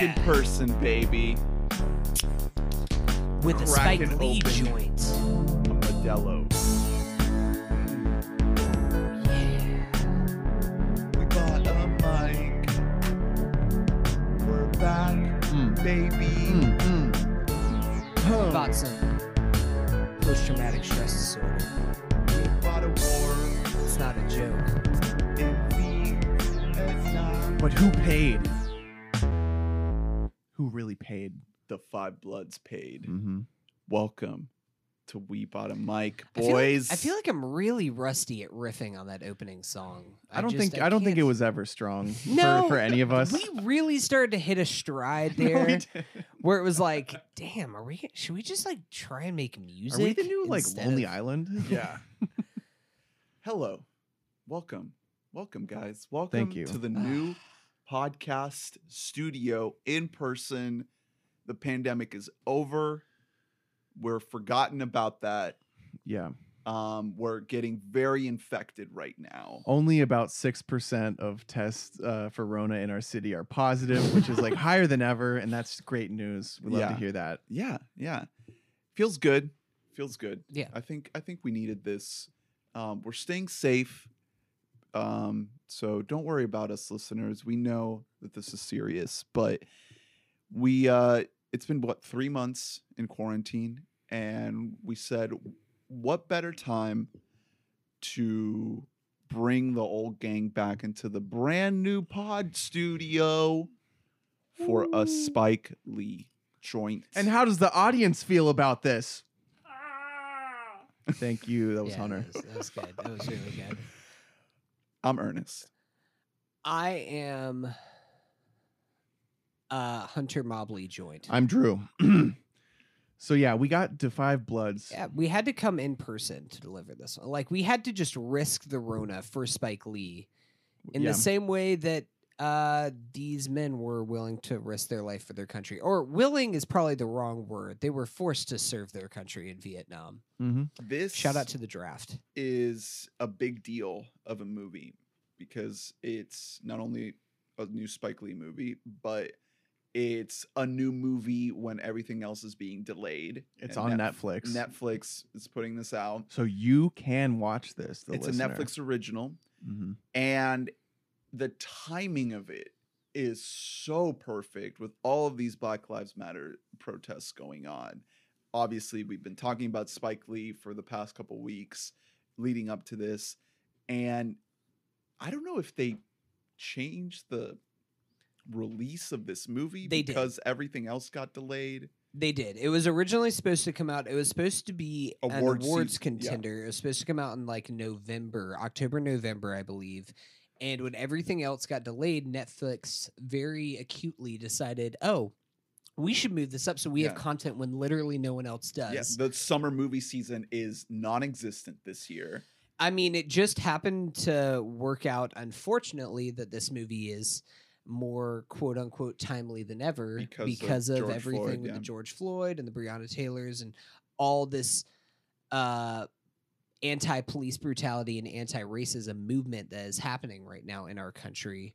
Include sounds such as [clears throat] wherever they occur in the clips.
back in person, baby. with a Spike cracking Lee open. joint. Modelo. We bought a mic. We're back, Mm. baby. Mm, mm. Huh. Bought some post-traumatic stress disorder. We bought a war. It's not a joke. But who paid? Who really paid? The Five Bloods paid. Mm-hmm. Welcome to We Bought a Mic, I feel like- boys. I feel like I'm really rusty at riffing on that opening song. I don't just- think I, don't think it was ever strong [laughs] No, for, for any of us. We really started to hit a stride [laughs] there, didn't. where it was like, "Damn, are we? Should we just like try and make music?" Are we the new like Lonely of- Island? [laughs] yeah. Hello. Welcome. Welcome, guys. Welcome you. to the [sighs] new podcast studio in person. The pandemic is over. We're forgotten about that. yeah. Um, we're getting very infected right now. Only about six percent of tests uh, for Rona in our city are positive, which is like [laughs] higher than ever, and that's great news. We love Yeah. to hear that. Yeah, yeah. Feels good. Feels good. Yeah. I think I think we needed this. Um, we're staying safe. Um, so don't worry about us listeners. We know that this is serious, but we uh it's been what 3 months in quarantine and we said what better time to bring the old gang back into the brand new pod studio for a Spike Lee joint. And how does the audience feel about this? [laughs] Thank you. That was Yeah, Hunter. That was, that was good. That was really good. I'm Ernest. I am uh Hunter Mobley joint. I'm Drew. [clears throat] so yeah, we got to five bloods. Yeah, we had to come in person to deliver this one. Like we had to just risk the Rona for Spike Lee in Yeah. the same way that uh these men were willing to risk their life for their country. Or willing is probably the wrong word. They were forced to serve their country in Vietnam. hmm This Shout out to the draft. is a big deal of a movie because it's not only a new Spike Lee movie, but it's a new movie when everything else is being delayed. It's And on Netf- Netflix. Netflix is putting this out. So you can watch this. It's listener. a Netflix original, hmm and the timing of it is so perfect with all of these Black Lives Matter protests going on. Obviously, we've been talking about Spike Lee for the past couple weeks leading up to this, and I don't know if they changed the release of this movie They did. because everything else got delayed. They did. It was originally supposed to come out. It was supposed to be Award an awards season, yeah. contender. It was supposed to come out in like November, October, November, I believe. And when everything else got delayed, Netflix very acutely decided, oh, we should move this up so we have content when literally no one else does. Yeah, the summer movie season is non-existent this year. I mean, it just happened to work out, unfortunately, that this movie is more quote unquote timely than ever Because of because of, George everything Floyd, with yeah. the George Floyd and the Breonna Taylors and all this uh, anti police brutality and anti racism movement that is happening right now in our country.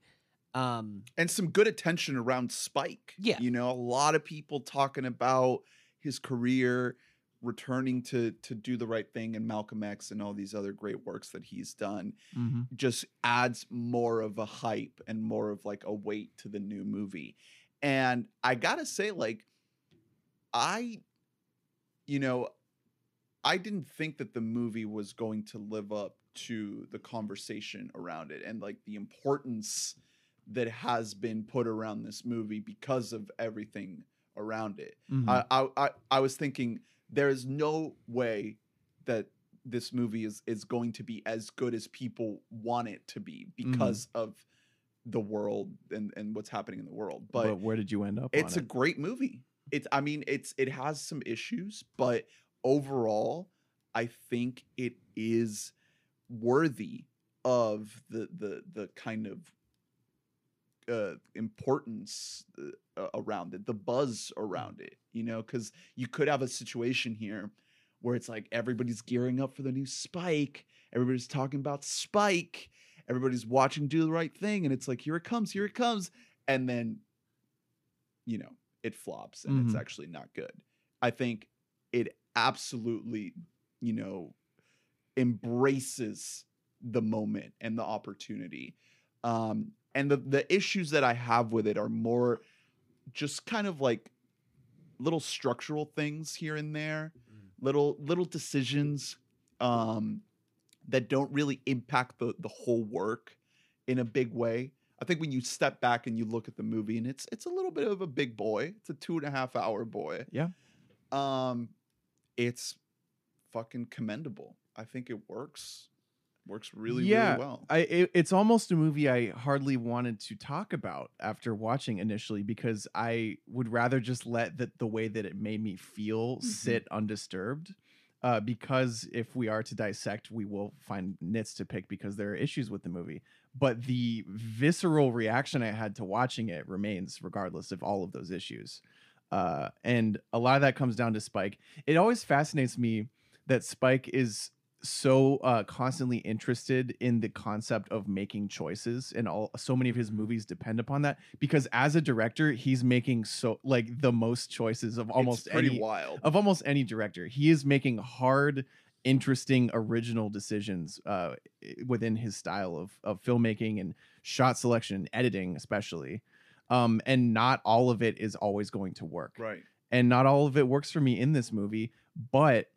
Um, and some good attention around Spike. Yeah. You know, a lot of people talking about his career, returning to to do the right thing and Malcolm X and all these other great works that he's done hmm just adds more of a hype and more of like a weight to the new movie. And I got to say like I you know, I didn't think that the movie was going to live up to the conversation around it and like the importance that has been put around this movie because of everything around it. Mm-hmm. I I I was thinking there is no way that this movie is is going to be as good as people want it to be because of the world and and what's happening in the world. but, But, where did you end up? it's a it? great movie. It's I mean it's it has some issues, but overall I think it is worthy of the the the kind of uh, importance uh, around it, the buzz around it, you know, because you could have a situation here where it's like everybody's gearing up for the new Spike, everybody's talking about Spike, everybody's watching Do the Right Thing, and it's like here it comes, here it comes, and then you know, it flops and it's Mhm. actually not good. I think it absolutely, you know, embraces the moment and the opportunity. Um, and the the issues that I have with it are more just kind of like little structural things here and there, little little decisions um, that don't really impact the the whole work in a big way. I think when you step back and you look at the movie, and it's it's a little bit of a big boy. It's a two and a half hour boy. Yeah. Um, it's fucking commendable. I think it works. Works really Yeah, really well. I it, it's almost a movie I hardly wanted to talk about after watching initially because I would rather just let the, the way that it made me feel Mhm. sit undisturbed. Uh, because if we are to dissect, we will find nits to pick because there are issues with the movie. But the visceral reaction I had to watching it remains regardless of all of those issues. Uh, and a lot of that comes down to Spike. It always fascinates me that Spike is so uh, constantly interested in the concept of making choices and all so many of his movies depend upon that because as a director he's making so like the most choices of almost any wild. of almost any director he is making hard interesting original decisions uh, within his style of, of filmmaking and shot selection and editing especially um, and not all of it is always going to work Right. and not all of it works for me in this movie but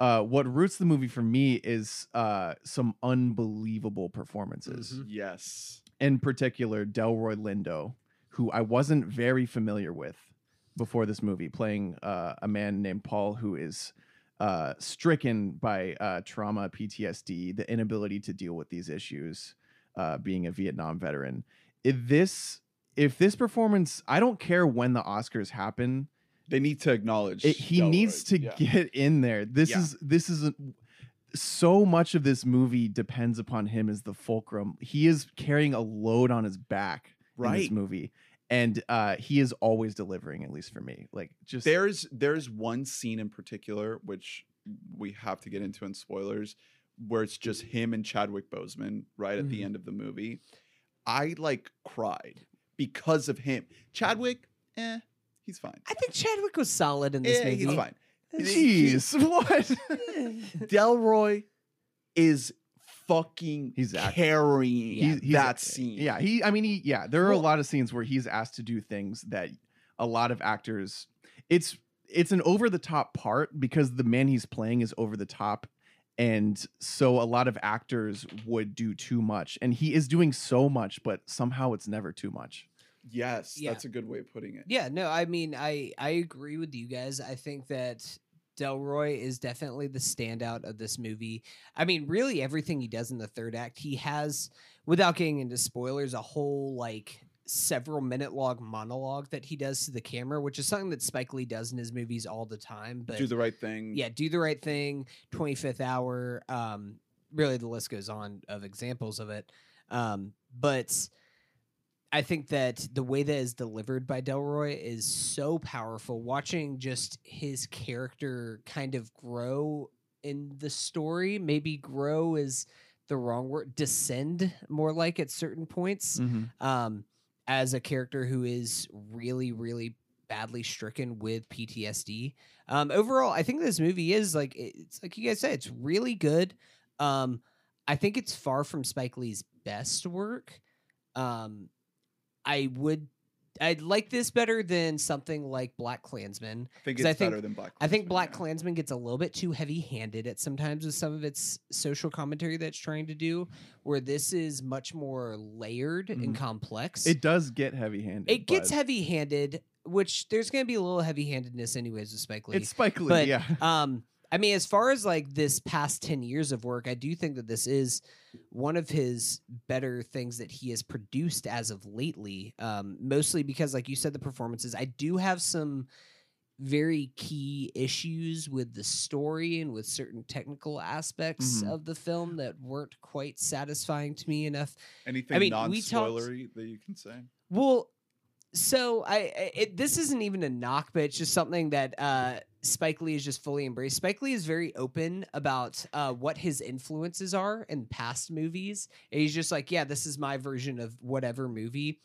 uh, what roots the movie for me is uh, some unbelievable performances Mhm. Yes. in particular delroy lindo who i wasn't very familiar with before this movie playing uh, a man named paul who is uh, stricken by uh, trauma ptsd the inability to deal with these issues uh, being a vietnam veteran if this if this performance i don't care when the oscars happen They need to acknowledge it, he Delroy. needs to Yeah. get in there. This Yeah. is this is a, so much of this movie depends upon him as the fulcrum. He is carrying a load on his back in this movie, and uh, he is always delivering. At least for me, like just There's there's one scene in particular which we have to get into in spoilers where it's just him and Chadwick Boseman right at the Mhm. end of the movie. I like cried because of him. Chadwick, eh, he's fine. I think Chadwick was solid in this Eh, movie. he's fine. jeez, [laughs] what? [laughs] Delroy is fucking He's act- carrying He's- he's- that scene. Yeah, he. I mean, he. Yeah, there are a lot of scenes where he's asked to do things that a lot of actors. It's it's an over the top part because the man he's playing is over the top, and so a lot of actors would do too much, and he is doing so much, but somehow it's never too much. Yes, Yeah. that's a good way of putting it. Yeah, no, I mean, I I agree with you guys. I think that Delroy is definitely the standout of this movie. I mean, really everything he does in the third act, he has without getting into spoilers, a whole like several minute long monologue that he does to the camera, which is something that Spike Lee does in his movies all the time. But Do the right thing. yeah, do the right thing, 25th hour. Um, really, the list goes on of examples of it. Um, but I think that the way that is delivered by Delroy is so powerful. Watching just his character kind of grow in the story, maybe grow is the wrong word, descend more like at certain points um, as a character who is really, really badly stricken with PTSD. Um, overall, I think this movie is like it's like you guys said, it's really good. Um, I think it's far from Spike Lee's best work. Um, I would. I'd like this better than something like Black Klansman. I think it's I think- better than Black. I think Black yeah. Klansman gets a little bit too heavy-handed at sometimes with some of its social commentary that's trying to do, where this is much more layered and Mhm. complex. It does get heavy handed. It gets heavy-handed, which there's going to be a little heavy-handedness anyways with Spike Lee. It's Spike Lee. but, yeah. um, I mean, as far as like this past ten years of work, I do think that this is one of his better things that he has produced as of lately. Um, mostly because, like you said, the performances. I do have some very key issues with the story and with certain technical aspects Mhm. of the film that weren't quite satisfying to me enough. Anything I mean, non spoilery that you can say? Well, so I, it, this isn't even a knock, but it's just something that uh, Spike Lee is just fully embraced. Spike Lee is very open about uh, what his influences are in past movies. And he's just like, yeah, this is my version of whatever movie.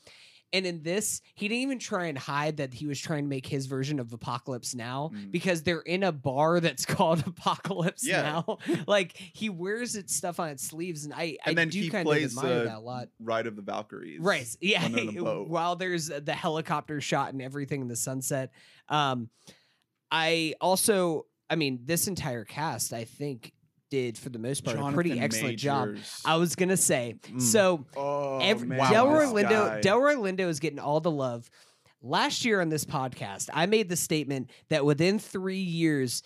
And in this, he didn't even try and hide that he was trying to make his version of Apocalypse Now Mm. because they're in a bar that's [laughs] called Apocalypse Yeah. Now. [laughs] like he wears its stuff on its sleeves, and I, And I then do he kind plays, of admire uh, that a lot. Ride of the Valkyries. Right. [laughs] Yeah. While there's the helicopter shot and everything in the sunset. Um, I also, I mean, this entire cast, I think, did for the most part a pretty Jonathan excellent job. Majors. I was gonna say. Mm. So Oh, every, man, Delroy this Lindo, guy. Delroy Lindo is getting all the love. Last year on this podcast, I made the statement that within three years,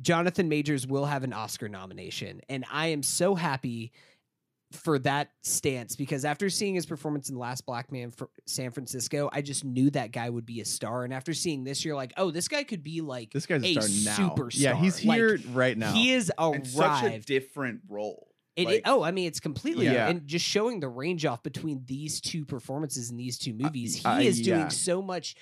Jonathan Majors will have an Oscar nomination, and I am so happy for that stance because after seeing his performance in Last Black Man for San Francisco, I just knew that guy would be a star. And after seeing this, you're like, oh, this guy could be like This guy's a, a star now. Yeah, superstar. he's Like, here right now. he is arrived. such a different role. It, Like- it- oh, I mean, it's completely Yeah. and just showing the range off between these two performances in these two movies. He uh, is yeah. doing so much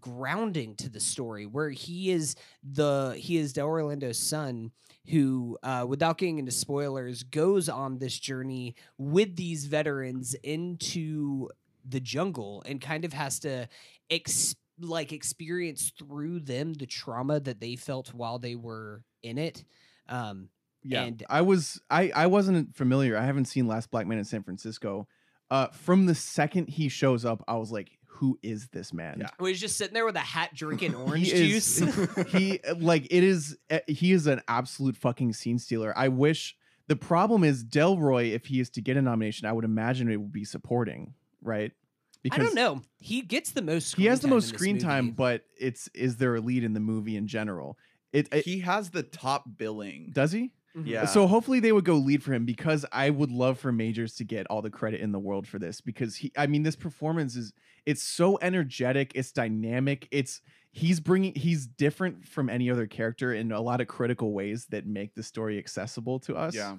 grounding to the story, where he is the he is Delroy Lindo's son, who, uh, without getting into spoilers, goes on this journey with these veterans into the jungle and kind of has to ex- like experience through them the trauma that they felt while they were in it. Um, yeah and- i was i i wasn't familiar i haven't seen last black man in san francisco uh from the second he shows up i was like who is this man Yeah. Well, he's just sitting there with a hat drinking [laughs] orange He is- juice. [laughs] he like it is uh, he is an absolute fucking scene stealer i wish the problem is delroy if he is to get a nomination i would imagine it would be supporting right I don't know. He gets the most. Screen he has the most screen time but it's is there a lead in the movie in general it, it he has the top billing. does he Mhm. Yeah. So hopefully they would go lead for him because I would love for Majors to get all the credit in the world for this because he I mean this performance is it's so energetic, it's dynamic, it's he's bringing he's different from any other character in a lot of critical ways that make the story accessible to us. yeah.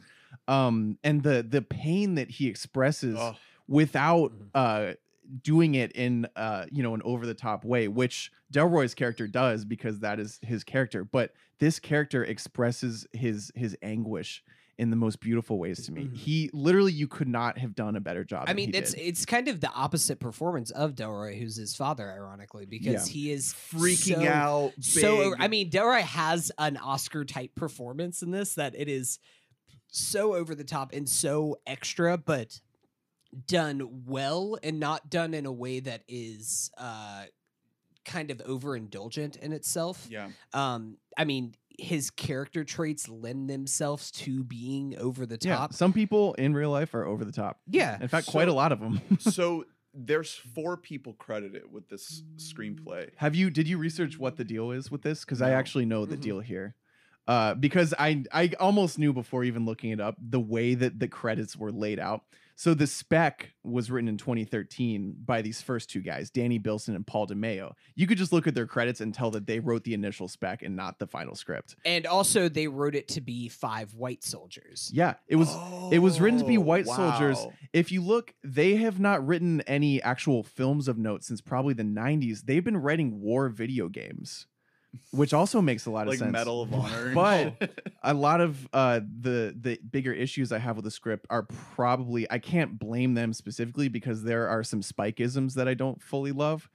Um and the the pain that he expresses Oh, without Mhm. uh doing it in uh you know an over the top way which Delroy's character does because that is his character but this character expresses his his anguish in the most beautiful ways to me Mhm. he literally you could not have done a better job I mean, it's did. it's kind of the opposite performance of Delroy, who's his father, ironically, because he is freaking so- out. So big. over- I mean, Delroy has an Oscar type performance in this that it is so over the top and so extra, but done well and not done in a way that is uh kind of overindulgent in itself. yeah. Um, I mean, his character traits lend themselves to being over the top. yeah top. some people in real life are over the top Yeah. in fact quite a lot of them [laughs] so there's four people credited with this screenplay. Have you did you research what the deal is with this? Because I actually know the Mhm. deal here. Uh, because I I almost knew before even looking it up the way that the credits were laid out. So the spec was written in 2013 by these first two guys, Danny Bilson and Paul DeMeo. You could just look at their credits and tell that they wrote the initial spec and not the final script. And also, they wrote it to be five white soldiers. Yeah, it was it was written to be Oh, white soldiers. if you look, they have not written any actual films of note since probably the 90s. They've been writing war video games, which also makes a lot of like sense. Medal of [laughs] Honor. But- [laughs] A lot of uh, the the bigger issues I have with the script are probably I can't blame them specifically because there are some spikeisms that I don't fully love,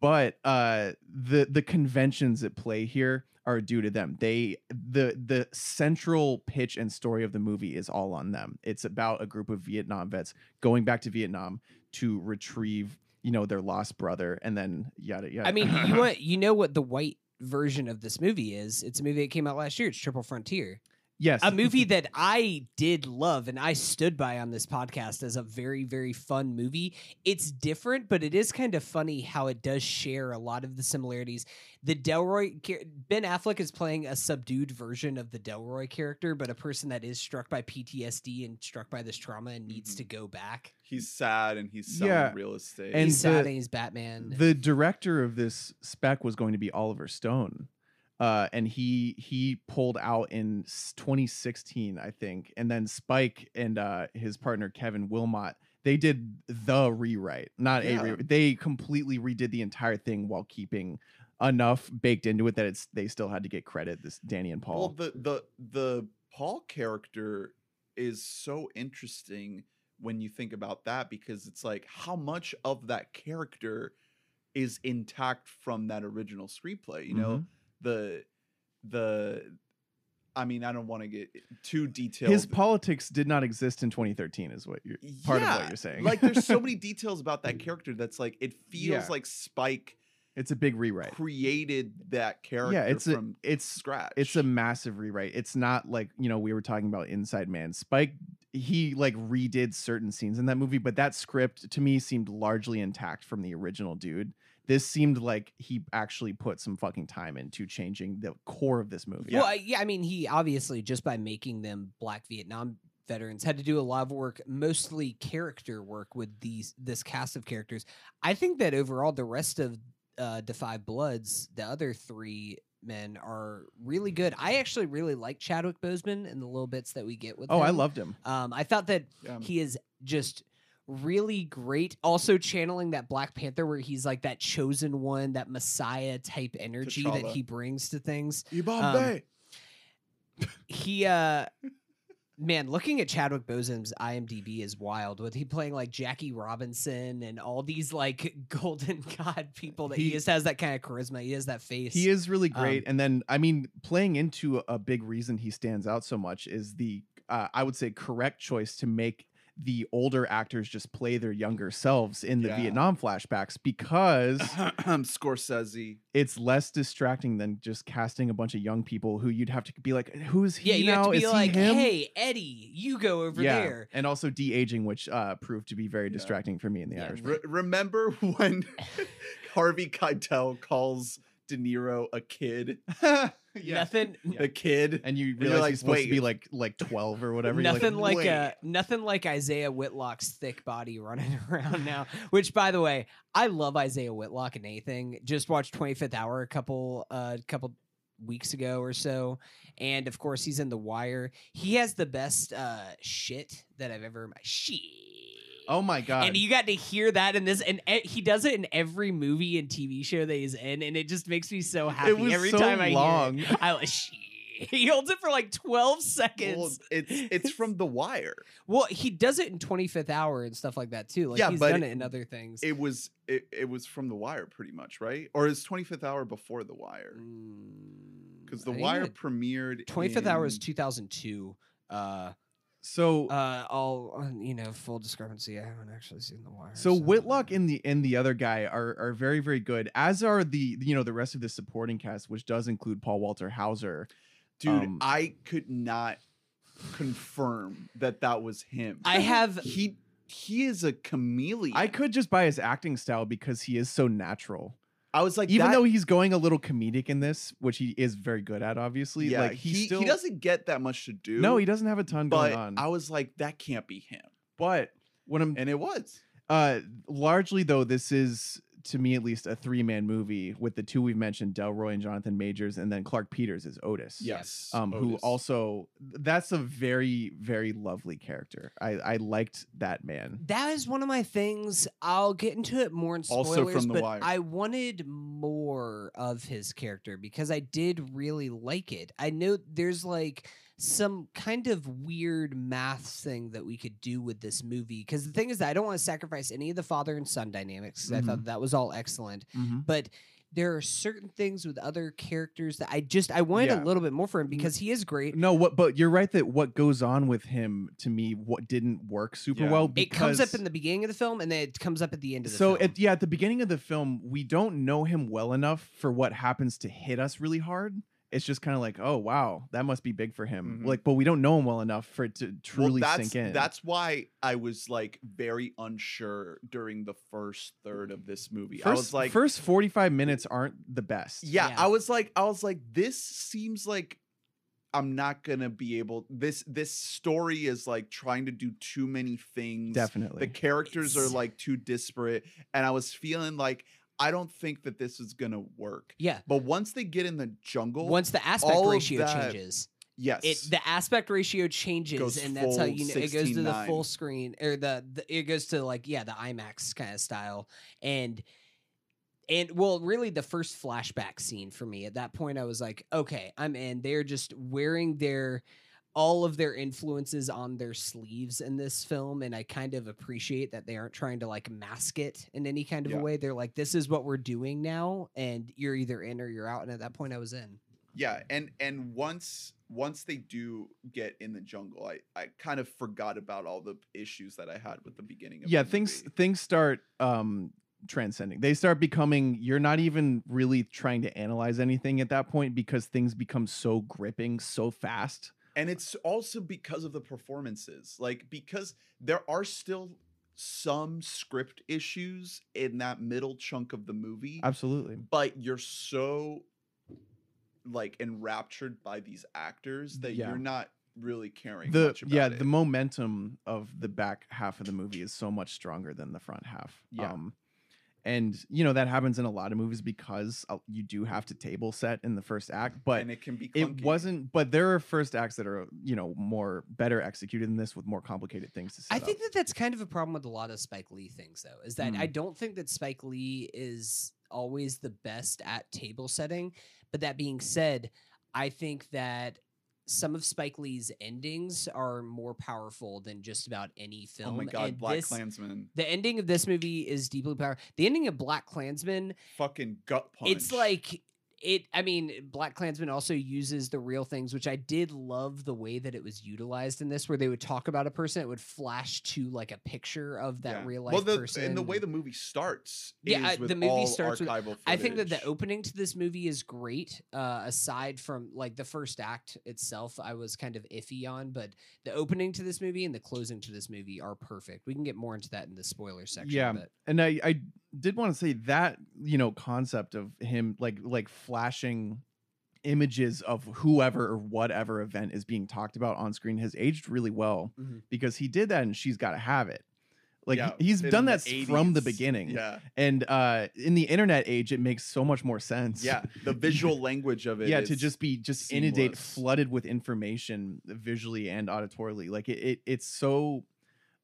but uh, the the conventions at play here are due to them. They the the central pitch and story of the movie is all on them. It's about a group of Vietnam vets going back to Vietnam to retrieve you know their lost brother and then yada yada. I mean, you [clears throat] want you know what the white version of this movie is? It's a movie that came out last year. It's Triple Frontier, yes, a [laughs] movie that I did love and I stood by on this podcast as a very very fun movie. It's different, but it is kind of funny how it does share a lot of the similarities. The Delroy char- Ben Affleck is playing a subdued version of the Delroy character, but a person that is struck by PTSD and struck by this trauma and needs mm-hmm. to go back. he's sad and he's selling Yeah. real estate. And he's sad and he's Batman. the director of this spec was going to be Oliver Stone. Uh, and he he pulled out in 2016, I think, and then Spike and uh, his partner Kevin Willmott they did the rewrite, not a rewrite. They completely redid the entire thing while keeping enough baked into it that it's they still had to get credit. This Danny and Paul. Well, the the the Paul character is so interesting when you think about that because it's like how much of that character is intact from that original screenplay you know Mhm. The the i mean i don't want to get too detailed. His politics did not exist in 2013 is what you're part of what you're saying. like there's so many [laughs] details about that character that's like it feels Yeah. like spike it's a big rewrite. created that character yeah it's a from it's scratch. it's a massive rewrite. It's not like you know we were talking about inside man. Spike he like redid certain scenes in that movie but that script to me seemed largely intact from the original dude this seemed like he actually put some fucking time into changing the core of this movie Well, I- yeah, I mean, he obviously just by making them Black Vietnam veterans had to do a lot of work, mostly character work with these this cast of characters. I think that overall, the rest of uh, the Five Bloods, the other three men, are really good. I actually really like Chadwick Boseman and the little bits that we get with. oh i loved him Um, I thought that Yeah. he is just really great. Also channeling that Black Panther where he's like that chosen one, that Messiah type energy that he brings to things. Yibambe. He uh man, looking at Chadwick Boseman's IMDb is wild with he playing like Jackie Robinson and all these like [laughs] golden god people that he, He- just has that kind of charisma. He has that face. He is really Um, great. and then, I mean, playing into a- a big reason he stands out so much is the, uh, I would say, correct choice to make the older actors just play their younger selves in the Yeah. Vietnam flashbacks because [clears throat] Scorsese. it's less distracting than just casting a bunch of young people who you'd have to be like, who's he Yeah, you now? have to be is like, he him? hey, Eddie, you go over yeah, there. and also de aging, which uh, proved to be very Yeah. distracting for me in the Yeah. Irishman. Re- remember [laughs] when [laughs] Harvey Keitel calls De Niro a kid? [laughs] [laughs] Nothing The kid. And you you're realize like, he's supposed to be like like twelve or whatever. You're nothing like, "Wait." uh nothing like Isiah Whitlock's thick body running [laughs] around now. Which, by the way, I love Isiah Whitlock and anything. Just watched Twenty Fifth Hour a couple uh couple weeks ago or so, and of course he's in The Wire. He has the best uh shit that I've ever shit. Oh my god! And you got to hear that in this, and he does it in every movie and TV show that he's in, and it just makes me so happy every so time I long. hear it. [laughs] I like, He holds it for like twelve seconds. Well, it's it's from The Wire. Well, he does it in 25th hour and stuff like that too. Like Yeah, he's but done it- it in other things. It was it, it was from The Wire pretty much, right? Or is 25th Hour before The Wire? Because The Wire premiered 25th hour is 2002. Uh, so uh, all uh, you know, full discrepancy. I haven't actually seen The Wire. So Whitlock and the and the other guy are are very very good. As are the you know the rest of the supporting cast, which does include Paul Walter Hauser. Dude, um, I could not confirm that that was him. I have he he is a chameleon. I could just buy his acting style because he is so natural. I was like, Even that- though he's going a little comedic in this, which he is very good at, obviously. yeah, like he, he, still he doesn't get that much to do. No, he doesn't have a ton going on. I was like, that can't be him, but when I'm and it was. Uh, largely though, this is to me at least a three man movie with the two we've mentioned, Delroy and Jonathan Majors, and then Clarke Peters is Otis. Yes, Um, who also that's a very very lovely character. I I liked that man. that is one of my things. I'll get into it more in spoilers, Also from The but Wire. I wanted more of his character because I did really like it. I know there's like some kind of weird math thing that we could do with this movie because the thing is that I don't want to sacrifice any of the father and son dynamics 'cause I thought mm-hmm. that was all excellent, mm-hmm. but there are certain things with other characters that I just I wanted Yeah. a little bit more for him mm-hmm. because he is great. No, what? But you're right that what goes on with him to me, what didn't work super Yeah. well. It comes up in the beginning of the film and then it comes up at the end of the so film. at, yeah, at the beginning of the film, we don't know him well enough for what happens to hit us really hard. It's just kind of like, oh wow, that must be big for him. Mhm. Like, but we don't know him well enough for it to truly well, that's, sink in. That's why I was like very unsure during the first third of this movie. first, I was like, first 45 minutes aren't the best. yeah, Yeah. I was like, I was like, this seems like I'm not gonna be able. This this story is like trying to do too many things. definitely. The characters It's- are like too disparate, and I was feeling like I don't think that this is gonna work. yeah. But once they get in the jungle, Once the aspect all ratio that- changes, yes, it the aspect ratio changes, and that's how you know it goes to the 16:9. full screen or the, the it goes to like yeah the IMAX kind of style and and well really the first flashback scene for me at that point I was like okay I'm in they're just wearing their all of their influences on their sleeves in this film and i kind of appreciate that they aren't trying to like mask it in any kind of Yeah. a way. They're like this is what we're doing now and you're either in or you're out. And at that point i was in. Yeah and and once once they do get in the jungle i i kind of forgot about all the issues that i had with the beginning of yeah the things movie. things start um transcending. They start becoming you're not even really trying to analyze anything at that point because things become so gripping so fast and it's also because of the performances like because there are still some script issues in that middle chunk of the movie absolutely but you're so like enraptured by these actors that Yeah. you're not really caring the much about yeah it. the momentum of the back half of the movie is so much stronger than the front half Yeah. um and you know that happens in a lot of movies because uh, you do have to table set in the first act but and it can be it wasn't but there are first acts that are you know more better executed than this with more complicated things to set I think up. that that's kind of a problem with a lot of Spike Lee things, though, is that I Mm. don't think that Spike Lee is always the best at table setting. But that being said, I think that some of Spike Lee's endings are more powerful than just about any film. oh my god and black this- klansman The ending of this movie is deeply powerful. The ending of Black Klansman fucking gut punch it's like it i mean black klansman also uses the real things which i did love the way that it was utilized in this where they would talk about a person it would flash to like a picture of that Yeah. real life well the, person and the way the movie starts Yeah, is I- with the movie starts with- archival I think that the opening to this movie is great. Uh, aside from like the first act itself, I was kind of iffy on, but the opening to this movie and the closing to this movie are perfect. We can get more into that in the spoiler section. Yeah. but and I, I did want to say that you know concept of him like like flashing images of whoever or whatever event is being talked about on screen has aged really well Mhm. because he did that and she's got to have it. Like Yeah, he's done that from the beginning. Yeah. And uh in the internet age it makes so much more sense. Yeah the [laughs] visual language of it yeah to just be just inundate seamless. flooded with information visually and auditorily. Like it, it it's so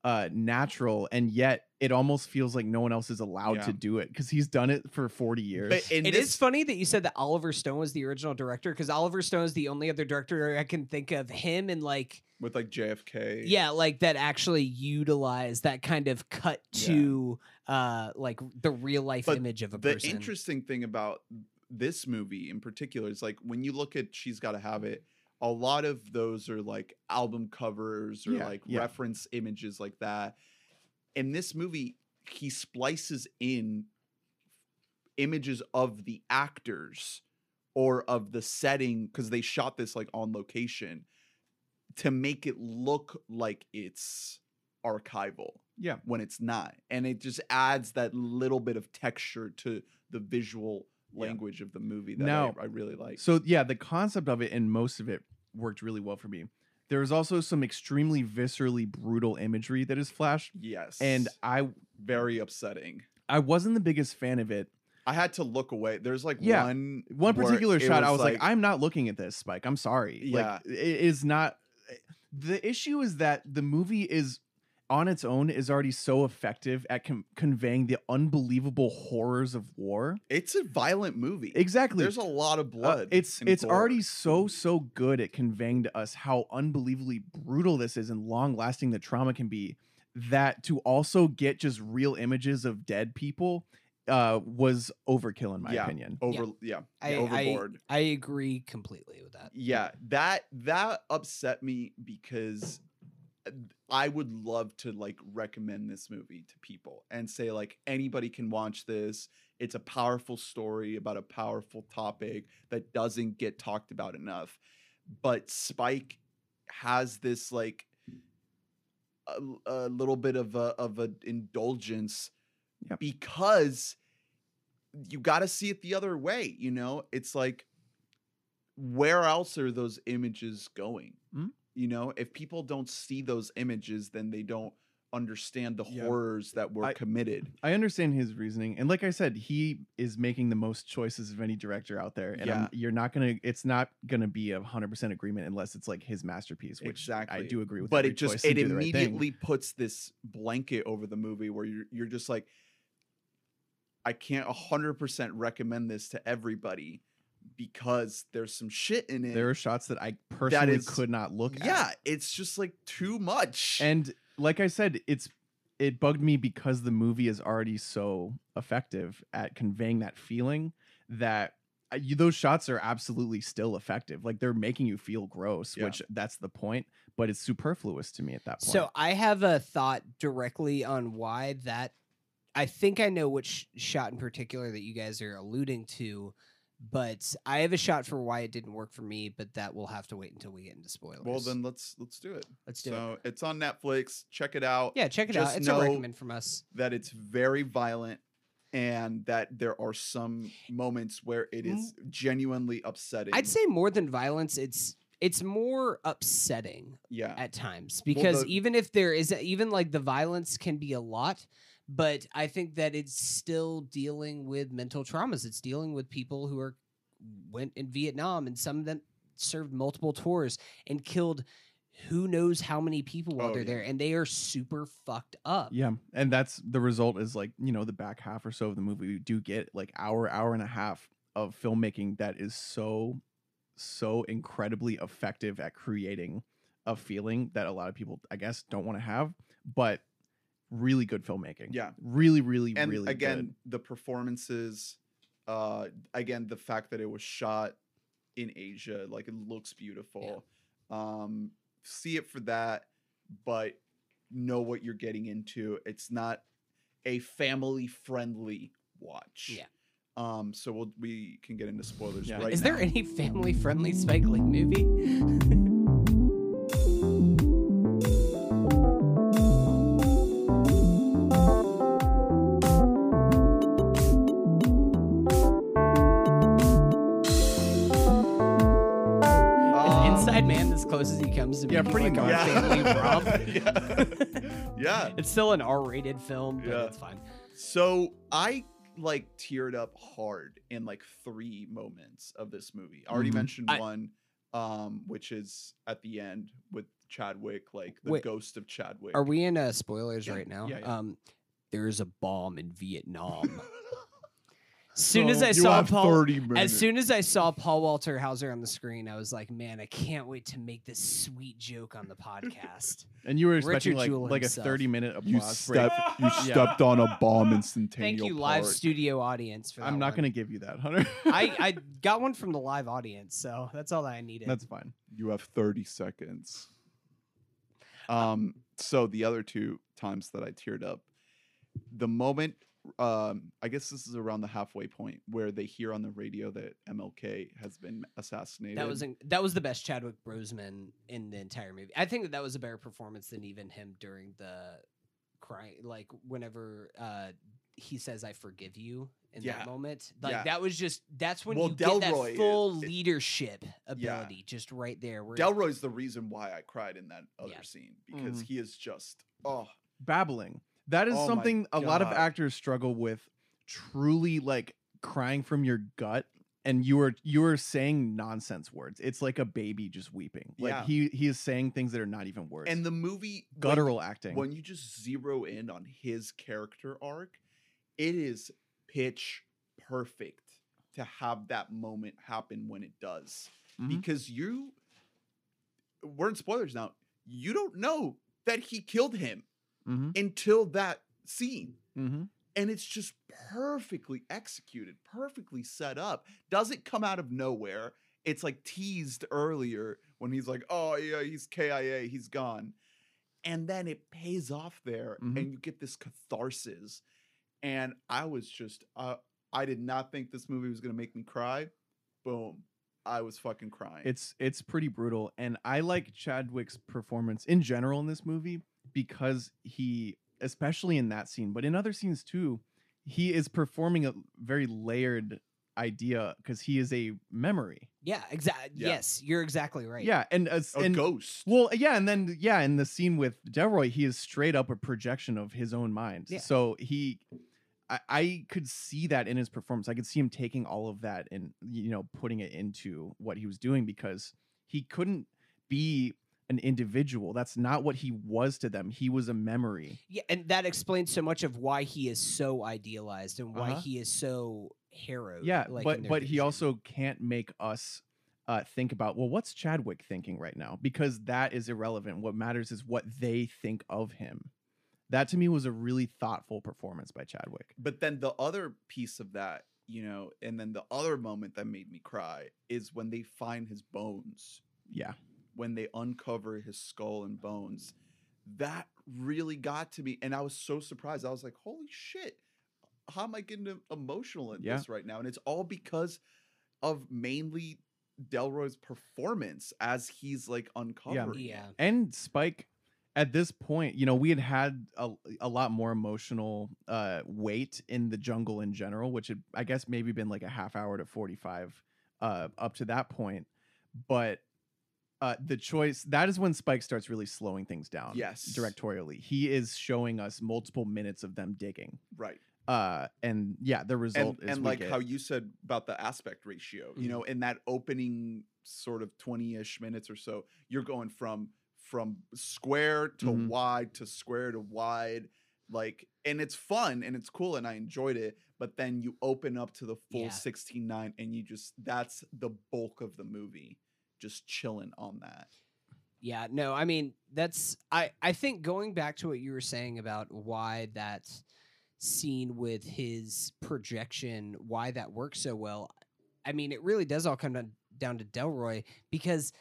uh natural and yet it almost feels like no one else is allowed Yeah. to do it because he's done it for 40 years but in It is this, funny that you said that Oliver Stone was the original director because Oliver Stone is the only other director I can think of him and like with like jfk yeah like that actually utilize that kind of cut Yeah. to uh like the real life But image of a person. the person. interesting thing about this movie in particular is like when you look at she's got to have it a lot of those are like album covers or Yeah, like yeah. reference images like that. In this movie he splices in images of the actors or of the setting because they shot this like on location to make it look like it's archival yeah. when it's not. And it just adds that little bit of texture to the visual Yeah. language of the movie that Now- I, I really like so yeah the concept of it and most of it worked really well for me. There was also some extremely viscerally brutal imagery that is flashed yes. and i very upsetting. I wasn't the biggest fan of it. I had to look away. There's like Yeah. one one particular shot i was like, i'm not looking at this spike. I'm sorry. Yeah. like it is not eh, the issue is that the movie is on its own is already so effective at com- conveying the unbelievable horrors of war it's a violent movie exactly there's a lot of Uh, blood it's it's gore. already so so good at conveying to us how unbelievably brutal this is and long lasting the trauma can be that to also get just real images of dead people uh was overkill in my Yeah. opinion over yeah, I- I- overboard I agree completely with that. yeah that that upset me because uh, i would love to like recommend this movie to people and say like anybody can watch this. It's a powerful story about a powerful topic that doesn't get talked about enough. But spike has this like a, a little bit of a of an indulgence because you got to see it the other way you know? It's like where else are those images going? Mhm. You know if people don't see those images then they don't understand the Yeah. horrors that were I- committed I understand his reasoning, and like I said, he is making the most choices of any director out there. And Yeah. I'm, you're not gonna, it's not gonna be a hundred percent agreement unless it's like his masterpiece, which I do agree with. but it just it the right immediately puts this blanket over the movie where you're you're just like I can't 100% recommend this to everybody because there's some shit in it. There are shots that I personally is- could not look at. yeah, it's just like too much. And like I said, it's it bugged me because the movie is already so effective at conveying that feeling that uh, you, those shots are absolutely still effective. Like they're making you feel gross, Yeah. which that's the point. But it's superfluous to me at that point. So I have a thought directly on why that. I think I know which shot in particular that you guys are alluding to, but I have a shot for why it didn't work for me. But that will have to wait until we get into spoilers. well, then let's let's do it. let's do it. so it. it's on Netflix. Check it out. Yeah, check it just out. It's a recommend from us. That it's very violent, and that there are some moments where it is genuinely upsetting. I'd say more than violence, it's it's more upsetting yeah. at times because the- even if there is even like the violence can be a lot but i think that it's still dealing with mental traumas it's dealing with people who are went in vietnam and some of them served multiple tours and killed who knows how many people while Oh, they're yeah. there and they are super fucked up yeah, and that's the result is like you know the back half or so of the movie we do get like hour hour and a half of filmmaking that is so so incredibly effective at creating a feeling that a lot of people I guess don't want to have, but really good filmmaking. Yeah. really, really, and really again good. the performances uh again the fact that it was shot in asia like it looks beautiful um see it for that but know what you're getting into it's not a family friendly watch Yeah. um so we'll we can get into spoilers Yeah. right is there now. any family friendly spike lee movie [laughs] he Yeah, pretty much. romp [laughs] yeah. yeah [laughs] It's still an R-rated film, but Yeah. it's fine. So I like teared up hard in like three moments of this movie. I already Mhm. mentioned I- one, um, which is at the end with Chadwick, like the Wait, ghost of Chadwick. Are we in uh, spoilers Yeah, right now? yeah, yeah. Um, there's a bomb in Vietnam. [laughs] As soon as I saw Paul, as soon as I saw Paul Walter Hauser on the screen, I was like, man, I can't wait to make this sweet joke on the podcast. [laughs] and you were expecting Richard like Jewell like a himself. thirty minute you applause break. step, you stepped on a bomb instantaneously. Thank instantaneous. you, live studio audience, for that. I'm not gonna give you that, Hunter. [laughs] I, I got one from the live audience, so that's all that I needed. that's fine. You have 30 seconds. Um, so the other two times that I teared up, the moment, um, I guess this is around the halfway point where they hear on the radio that MLK has been assassinated. That was in, that was the best Chadwick Boseman in the entire movie. I think that that was a better performance than even him during the crying. Like whenever uh, he says "I forgive you" in Yeah. that moment, like Yeah. that was just that's when Well, you get Delroy that is- full it- leadership ability, just right there. Where Delroy's the reason why I cried in that other Yeah. scene because Mhm. he is just oh babbling. That is Oh something a lot of actors struggle with. Truly, like crying from your gut, and you are you are saying nonsense words. It's like a baby just weeping. Like Yeah. he he is saying things that are not even words. and the movie when- guttural acting. when you just zero in on his character arc, it is pitch perfect to have that moment happen when it does. Mhm. Because you we're in spoilers now. You don't know that he killed him Mhm. until that scene. Mhm. And it's just perfectly executed, perfectly set up. Doesn't come out of nowhere. It's like teased earlier when he's like, oh, yeah, he's KIA, he's gone. And then it pays off there Mhm. and you get this catharsis. And I was just, uh, I did not think this movie was going to make me cry. Boom. I was fucking crying. It's it's pretty brutal, and I like Chadwick's performance in general in this movie because he, especially in that scene, but in other scenes too, he is performing a very layered idea because he is a memory. yeah, exactly. Yeah. Yes, you're exactly right. Yeah, and as a and, ghost. Well, yeah, and then yeah, in the scene with Delroy, he is straight up a projection of his own mind. Yeah. So he, I, I could see that in his performance. I could see him taking all of that and you know putting it into what he was doing because he couldn't be an individual. That's not what he was to them. He was a memory. Yeah, and that explains so much of why he is so idealized and why Uh-huh. he is so harrowed. yeah, like, in but their but he also can't make us uh, think about well, what's Chadwick thinking right now? Because that is irrelevant. What matters is what they think of him. That to me was a really thoughtful performance by Chadwick. But then the other piece of that, you know, and then the other moment that made me cry is when they find his bones, Yeah, when they uncover his skull and bones. That really got to me. And I was so surprised. I was like, holy shit. How am I getting emotional in Yeah. this right now? And it's all because of mainly Delroy's performance as he's like uncovering. it. Yeah. and Spike at this point, you know, we had had a, a lot more emotional uh weight in the jungle in general, which had I guess maybe been like a half hour to 45 uh up to that point. But uh the choice that is when Spike starts really slowing things down. Yes. Directorially. He is showing us multiple minutes of them digging. Right. Uh and yeah, the result and, is and like get- how you said about the aspect ratio you Mhm. know in that opening sort of 20ish minutes or so you're going from from square to Mhm. wide to square to wide like and it's fun and it's cool and i enjoyed it but then you open up to the full Yeah. 16.9 and you just that's the bulk of the movie just chilling on that Yeah, no, I mean that's I I think going back to what you were saying about why that scene with his projection, why that works so well. I mean, it really does all come down, down to Delroy because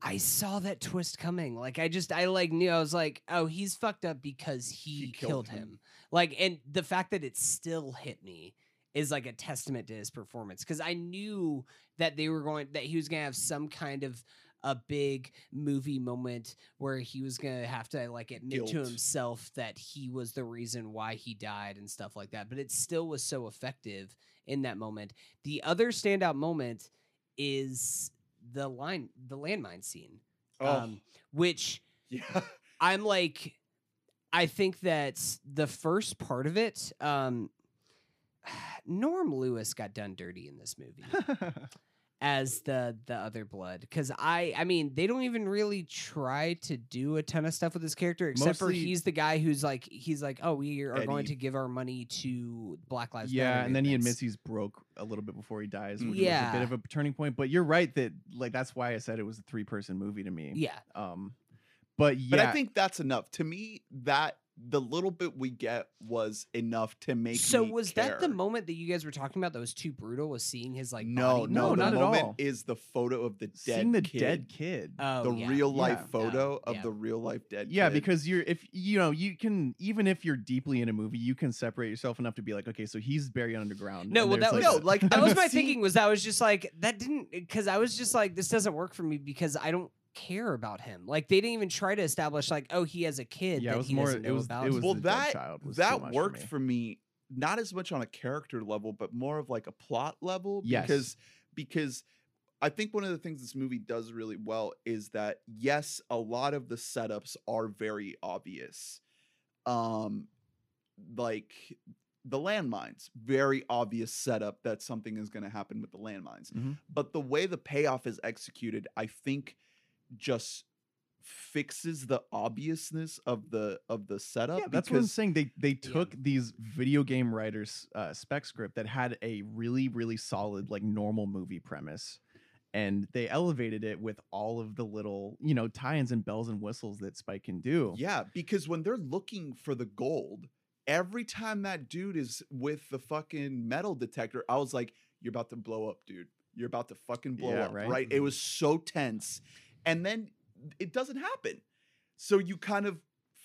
I saw that twist coming. Like I just I like knew I was like, "Oh, he's fucked up because he, He killed, killed him. him. Like and the fact that it still hit me is like a testament to his performance cuz I knew that they were going that he was going to have some kind of a big movie moment where he was gonna have to like admit to himself that he was the reason why he died and stuff like that. But it still was so effective in that moment. The other standout moment is the line, the landmine scene, oh um, which yeah [laughs] I'm like, I think that the first part of it, um, [sighs] Norm Lewis got done dirty in this movie [laughs] as the the other blood because I I mean they don't even really try to do a ton of stuff with this character except for he's the guy who's like he's like oh we are going to give our money to Black Lives yeah, Matter and then he movements." admits he's broke a little bit before he dies, which was a bit of a turning point. But you're right that like that's why I said it was a three person movie to me. yeah Um, but yeah, but i think that's enough to me that the little bit we get was enough to make so me was that the moment that you guys were talking about that was too brutal was seeing his like no, body no, No, the not at all. is the photo of the dead seeing the kid, dead kid. oh, the yeah. real life Yeah. photo Oh, of yeah. the real life dead yeah, kid. because you're if you know you can even if you're deeply in a movie, you can separate yourself enough to be like, okay, so he's buried underground. No, well, there's, that was- no, like that was my thinking was that was just like that didn't because I was just like this doesn't work for me because I don't care about him. Like they didn't even try to establish like oh he has a kid Yeah, it that was he more- it was- about. it was well the that child was that much for worked me. for me not as much on a character level but more of like a plot level Yes. because because I think one of the things this movie does really well is that yes a lot of the setups are very obvious um like the landmines very obvious setup that something is going to happen with the landmines Mhm. but the way the payoff is executed i think just fixes the obviousness of the of the setup yeah, that's what I'm saying. They they Yeah. took these video game writers' uh, spec script that had a really really solid like normal movie premise, and they elevated it with all of the little you know tie-ins and bells and whistles that Spike can do. Yeah, because when they're looking for the gold, every time that dude is with the fucking metal detector, I was like, "You're about to blow up, dude. You're about to fucking blow Yeah, up." right? Right? It was so tense, and then it doesn't happen. So you kind of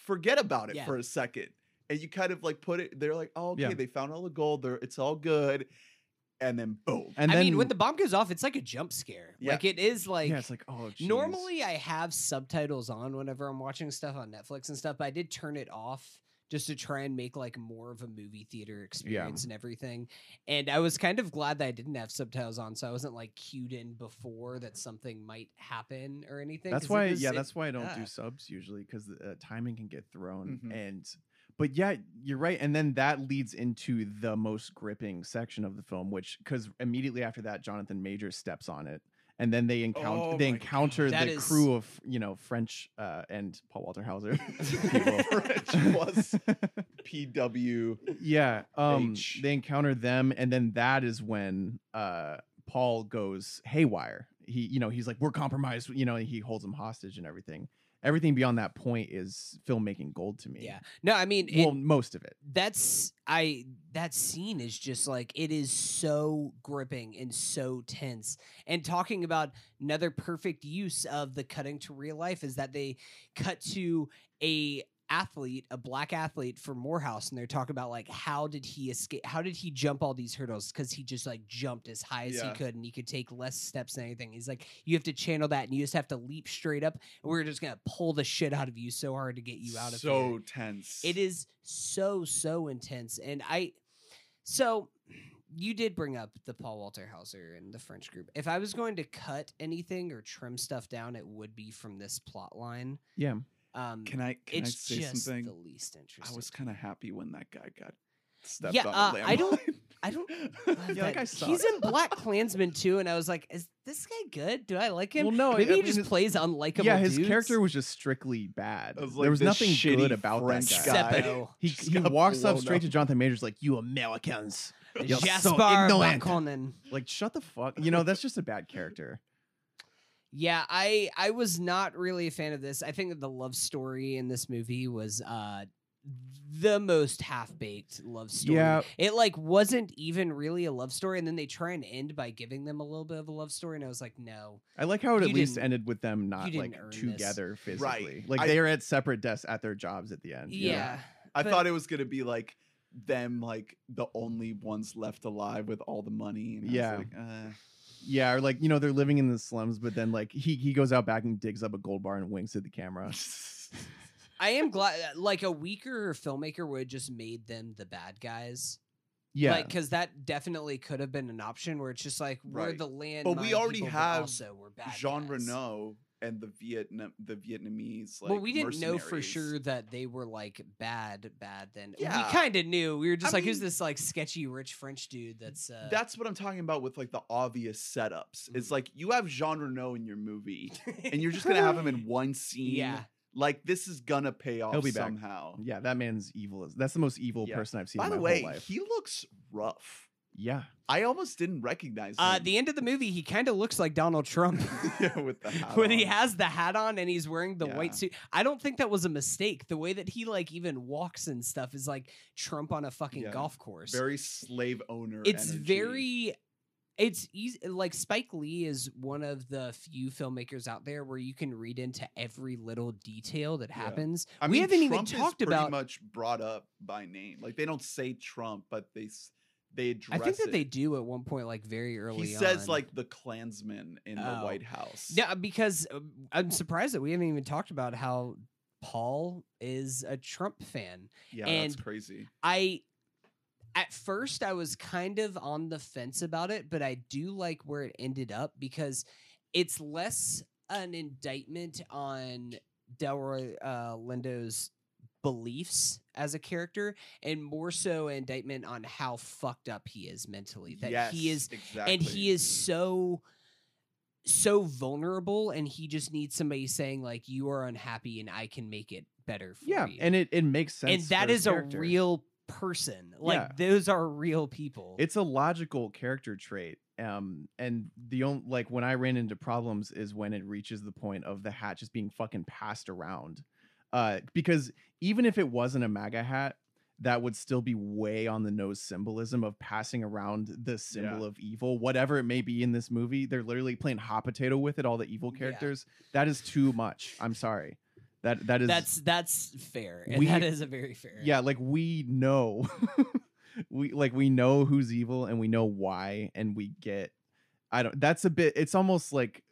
forget about it Yeah. for a second, and you kind of like put it. They're like, "Oh, okay, Yeah. they found all the gold. They're, it's all good," and then boom. And I then mean when the bomb goes off, it's like a jump scare. Yeah. Like it is like. yeah, it's like oh geez. Normally, I have subtitles on whenever I'm watching stuff on Netflix and stuff, but I did turn it off just to try and make like more of a movie theater experience and everything. And I was kind of glad that I didn't have subtitles on, so I wasn't like cued in before that something might happen or anything. That's why, was- yeah, it- that's why I don't do subs usually because uh, timing can get thrown. Mhm. And, but yeah, you're right. And then that leads into the most gripping section of the film, which because immediately after that, Jonathan Majors steps on it, and then they encounter Oh they encounter God. the That is- crew of you know French uh, and Paul Walter Hauser people. [laughs] French plus [laughs] PW. yeah um H. they encounter them and then that is when uh paul goes haywire he you know he's like we're compromised you know he holds them hostage and everything everything beyond that point is filmmaking gold to me Yeah. No, I mean, it, well most of it that's I that scene is just like it is so gripping and so tense. And talking about another perfect use of the cutting to real life is that they cut to a athlete, a black athlete for Morehouse, and they're talking about like how did he escape? How did he jump all these hurdles? Because he just like jumped as high as Yeah. he could, and he could take less steps than anything. He's like, you have to channel that, and you just have to leap straight up. And we're just gonna pull the shit out of you so hard to get you out of here. so tense. It is so so intense, and I. So, you did bring up the Paul Walter Hauser and the French group. If I was going to cut anything or trim stuff down, it would be from this plot line. yeah Um, Can I can I say just something? the least interesting. I was kind of happy when that guy got stepped Yeah, on. uh, a I don't- I don't. [laughs] Yeah, that that- guy he's sucks. in Black Klansman too, and I was like, "Is this guy good? Do I like him?" well no Maybe I he mean, just his- plays unlikable. yeah his dudes. character was just strictly bad It was there was nothing good about French that guy. guy Seppo. he, he walks up blown straight to. Jonathan Majors like you Americans You're so ignorant." Pääkkönen. like shut the fuck you know that's just a bad character Yeah, I I was not really a fan of this. I think that the love story in this movie was uh the most half-baked love story. Yeah. It like wasn't even really a love story and then they try and end by giving them a little bit of a love story and I was like, "No." I like how it at least ended with them not like earn this. together physically. Like I- they are at separate desks at their jobs at the end. you Yeah. I but- thought it was gonna be like them, like the only ones left alive with all the money. And I was Yeah. like, uh, Yeah, or like, you know, they're living in the slums, but then like he he goes out back and digs up a gold bar and winks at the camera. [laughs] I am glad uh, like a weaker filmmaker would have just made them the bad guys. Yeah. Like cuz that definitely could have been an option where it's just like we're Right. the land But we already have also we're bad Jean guys. Reno and the Vietnam, the Vietnamese. Like, well, we didn't know for sure that they were like bad, bad. Then Yeah. we kind of knew. We were just I like, who's this like sketchy rich French dude? That's uh, That's what I'm talking about with like the obvious setups. It's Mhm. like you have Jean Reno in your movie, and you're just gonna have him in [laughs] one scene. yeah. Like this is gonna pay off be back. somehow. yeah, that man's evil. That's the most evil Yeah. person I've seen By in the way, whole life. he looks rough. Yeah. I almost didn't recognize him. Uh, the end of the movie, he kind of looks like Donald Trump. [laughs] yeah, with the hat [laughs] when he has the hat on and he's wearing the Yeah. white suit. I don't think that was a mistake. The way that he like even walks and stuff is like Trump on a fucking Yeah. golf course. very slave owner. it's energy. very it's easy like spike lee is one of the few filmmakers out there where you can read into every little detail that Yeah. happens I we mean, haven't Trump even is talked pretty about much brought up by name. Like they don't say Trump, but they s- they address i think that it. they do at one point like very early He says on. like the Klansmen in the Oh. White House. yeah because um, i'm surprised that we haven't even talked about how paul is a trump fan yeah, that's crazy. I at first I was kind of on the fence about it, but I do like where it ended up because it's less an indictment on Delroy uh, Lindo's beliefs as a character and more so an indictment on how fucked up he is mentally. That yes, he is exactly. and he is so so vulnerable and he just needs somebody saying like you are unhappy and I can make it better for Yeah. you And it, it makes sense. and that is is a real person. Like Yeah. those are real people. it's a logical character trait um and the only like when i ran into problems is when it reaches the point of the hat just being fucking passed around uh because even if it wasn't a maga hat that would still be way on the nose symbolism of passing around the symbol Yeah. of evil whatever it may be in this movie they're literally playing hot potato with it all the evil Yeah. characters that is too much i'm sorry that that is that's that's fair. And we- that is a very fair. yeah like we know [laughs] we like we know who's evil and we know why and we get i don't that's a bit it's almost like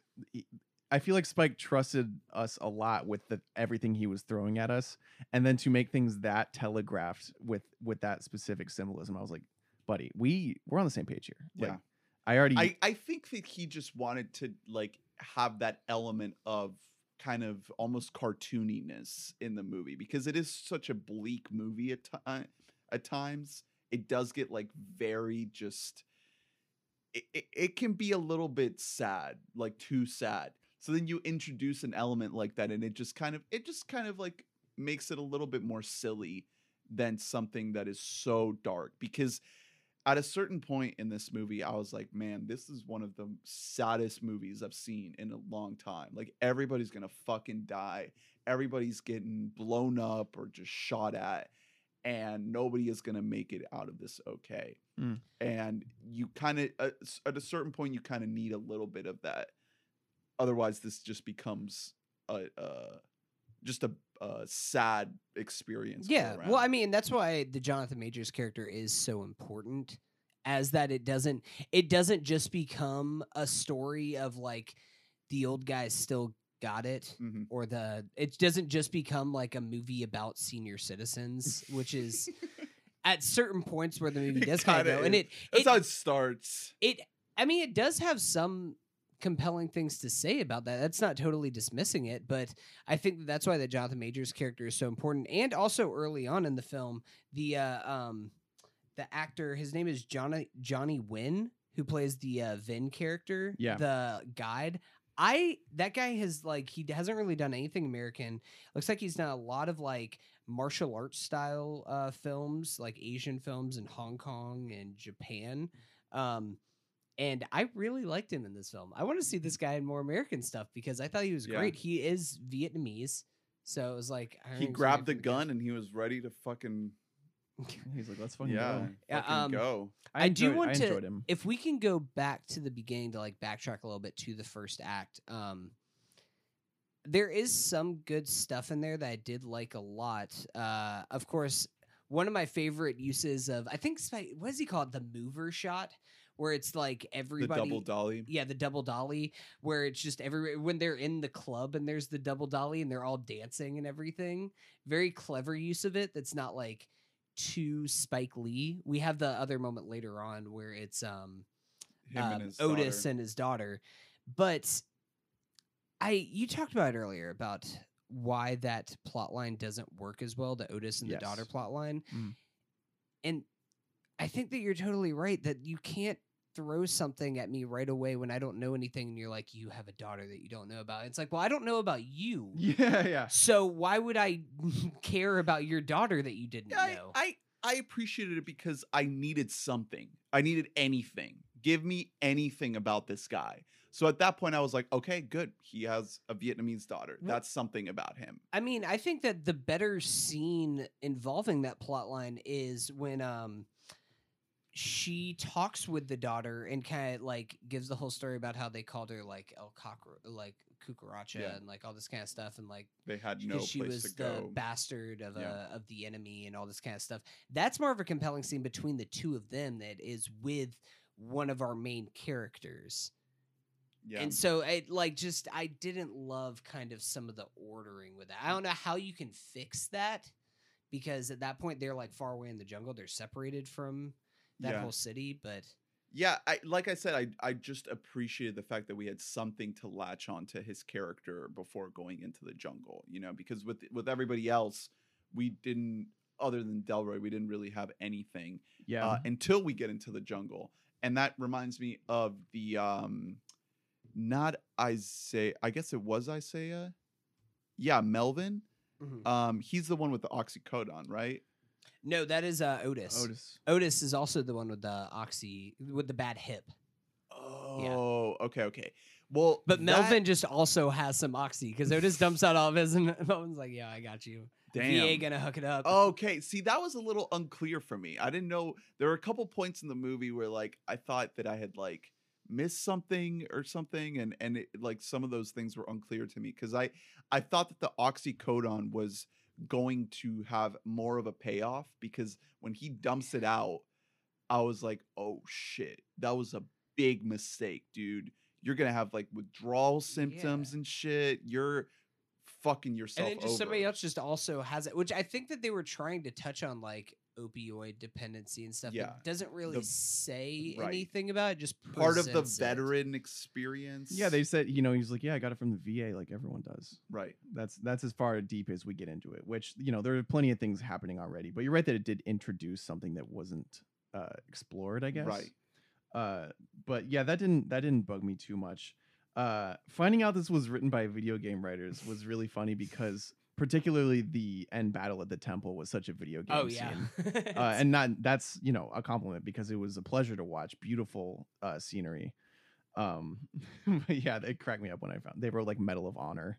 i feel like spike trusted us a lot with the everything he was throwing at us and then to make things that telegraphed with with that specific symbolism i was like buddy we we're on the same page here like Yeah. i already I, I think that he just wanted to like have that element of kind of almost cartooniness in the movie because it is such a bleak movie at time at times. It does get like very just it, it, it can be a little bit sad, like too sad. So then you introduce an element like that, and it just kind of it just kind of like makes it a little bit more silly than something that is so dark because at a certain point in this movie, I was like, man, this is one of the saddest movies I've seen in a long time. Like, everybody's gonna fucking die, everybody's getting blown up or just shot at, and nobody is gonna make it out of this okay. Mm. And you kind of, at at a certain point, you kind of need a little bit of that. Otherwise, this just becomes a, uh, just a, a sad experience. Yeah. Well, I mean, that's why the Jonathan Majors character is so important as that it doesn't it doesn't just become a story of like the old guys still got it Mhm. or the it doesn't just become like a movie about senior citizens, which is [laughs] at certain points where the movie does kind of go and it That's it, how it starts. it I mean it does have some compelling things to say about that. That's not totally dismissing it, but I think that's why the Jonathan Majors character is so important. And also early on in the film, the uh, um the actor, his name is Johnny Johnny Nguyen, who plays the uh, Vinh character, Yeah. the guide. I that guy has like he hasn't really done anything American. Looks like he's done a lot of like martial arts style uh, films, like Asian films in Hong Kong and Japan. Um, and I really liked him in this film. I want to see this guy in more American stuff because I thought he was Yeah. great. He is Vietnamese, so it was like I He grabbed the gun and he was ready to fucking [laughs] He's like, let's fucking yeah, go. Yeah, fucking um, go. I do enjoyed- want I to- him. if we can go back to the beginning to like backtrack a little bit to the first act um there is some good stuff in there that i did like a lot uh of course one of my favorite uses of i think Spike- what is he called the mover shot where it's like The everybody double dolly. yeah, the double dolly, where it's just every when they're in the club and there's the double dolly and they're all dancing and everything. Very clever use of it. That's not like too Spike Lee. We have the other moment later on where it's um, Him um, and Otis daughter. and his daughter. But I you talked about it earlier about why that plot line doesn't work as well, the Otis and the daughter plot line. Mm. And I think that you're totally right that you can't throw something at me right away when I don't know anything and you're like, you have a daughter that you don't know about. It's like, well, I don't know about [laughs] you. Yeah, yeah. So why would I [laughs] care about your daughter that you didn't I, know? I I appreciated it because I needed something. I needed anything. Give me anything about this guy. So at that point, I was like, okay, good. He has a Vietnamese daughter. That's something about him. I mean, I think that the better scene involving that plot line is when um she talks with the daughter and kind of like gives the whole story about how they called her like El Cockro- like cucaracha Yeah. and like all this kind of stuff and like They had no she was to the go. bastard of Yeah. uh, of the enemy and all this kind of stuff. That's more of a compelling scene between the two of them that is with one of our main characters. yeah. And so it like just I didn't love kind of some of the ordering with that. I don't know how you can fix that because at that point they're like far away in the jungle. They're separated from that Yeah. whole city, but yeah, I like I said, I I just appreciated the fact that we had something to latch on to his character before going into the jungle, you know, because with with everybody else, we didn't other than Delroy, we didn't really have anything Yeah. uh, until we get into the jungle. And that reminds me of the um not Isiah I guess it was Isiah. Yeah, Melvin. Mhm. Um he's the one with the oxycodone, right? No, that is uh, Otis. Otis. Otis is also the one with the oxy with the bad hip. Oh, okay, okay. Well, But Melvin just also has some oxy because Otis dumps out all of his, and [laughs] Melvin's like, "Yeah, I got you. VA Damn. Oh, gonna hook it up." Okay, see that was a little unclear for me. I didn't know there were a couple points in the movie where like I thought that I had like missed something or something and and it, like some of those things were unclear to me cuz I I thought that the oxycodone was going to have more of a payoff because when he dumps it out I was like, "Oh shit. That was a big mistake, dude. You're to have like withdrawal symptoms and shit. You're fucking yourself and then just somebody else just also has it, which I think that they were trying to touch on like opioid dependency and stuff. Yeah, that doesn't really the- say right. anything about it. Just part of the presents it. veteran experience. Yeah, they said, you know, he's like, yeah, I got it from the VA, like everyone does. right. That's that's as far deep as we get into it. Which you know, there are plenty of things happening already. But you're right that it did introduce something that wasn't uh, explored. I guess. Right. Uh, but yeah, that didn't that didn't bug me too much. Uh, finding out this was written by video game writers was really funny because particularly the end battle at the temple was such a video game Oh yeah. scene. [laughs] Uh, and not that's you know a compliment because it was a pleasure to watch beautiful uh, scenery. Um, [laughs] yeah, they cracked me up when I found they wrote like Medal of Honor.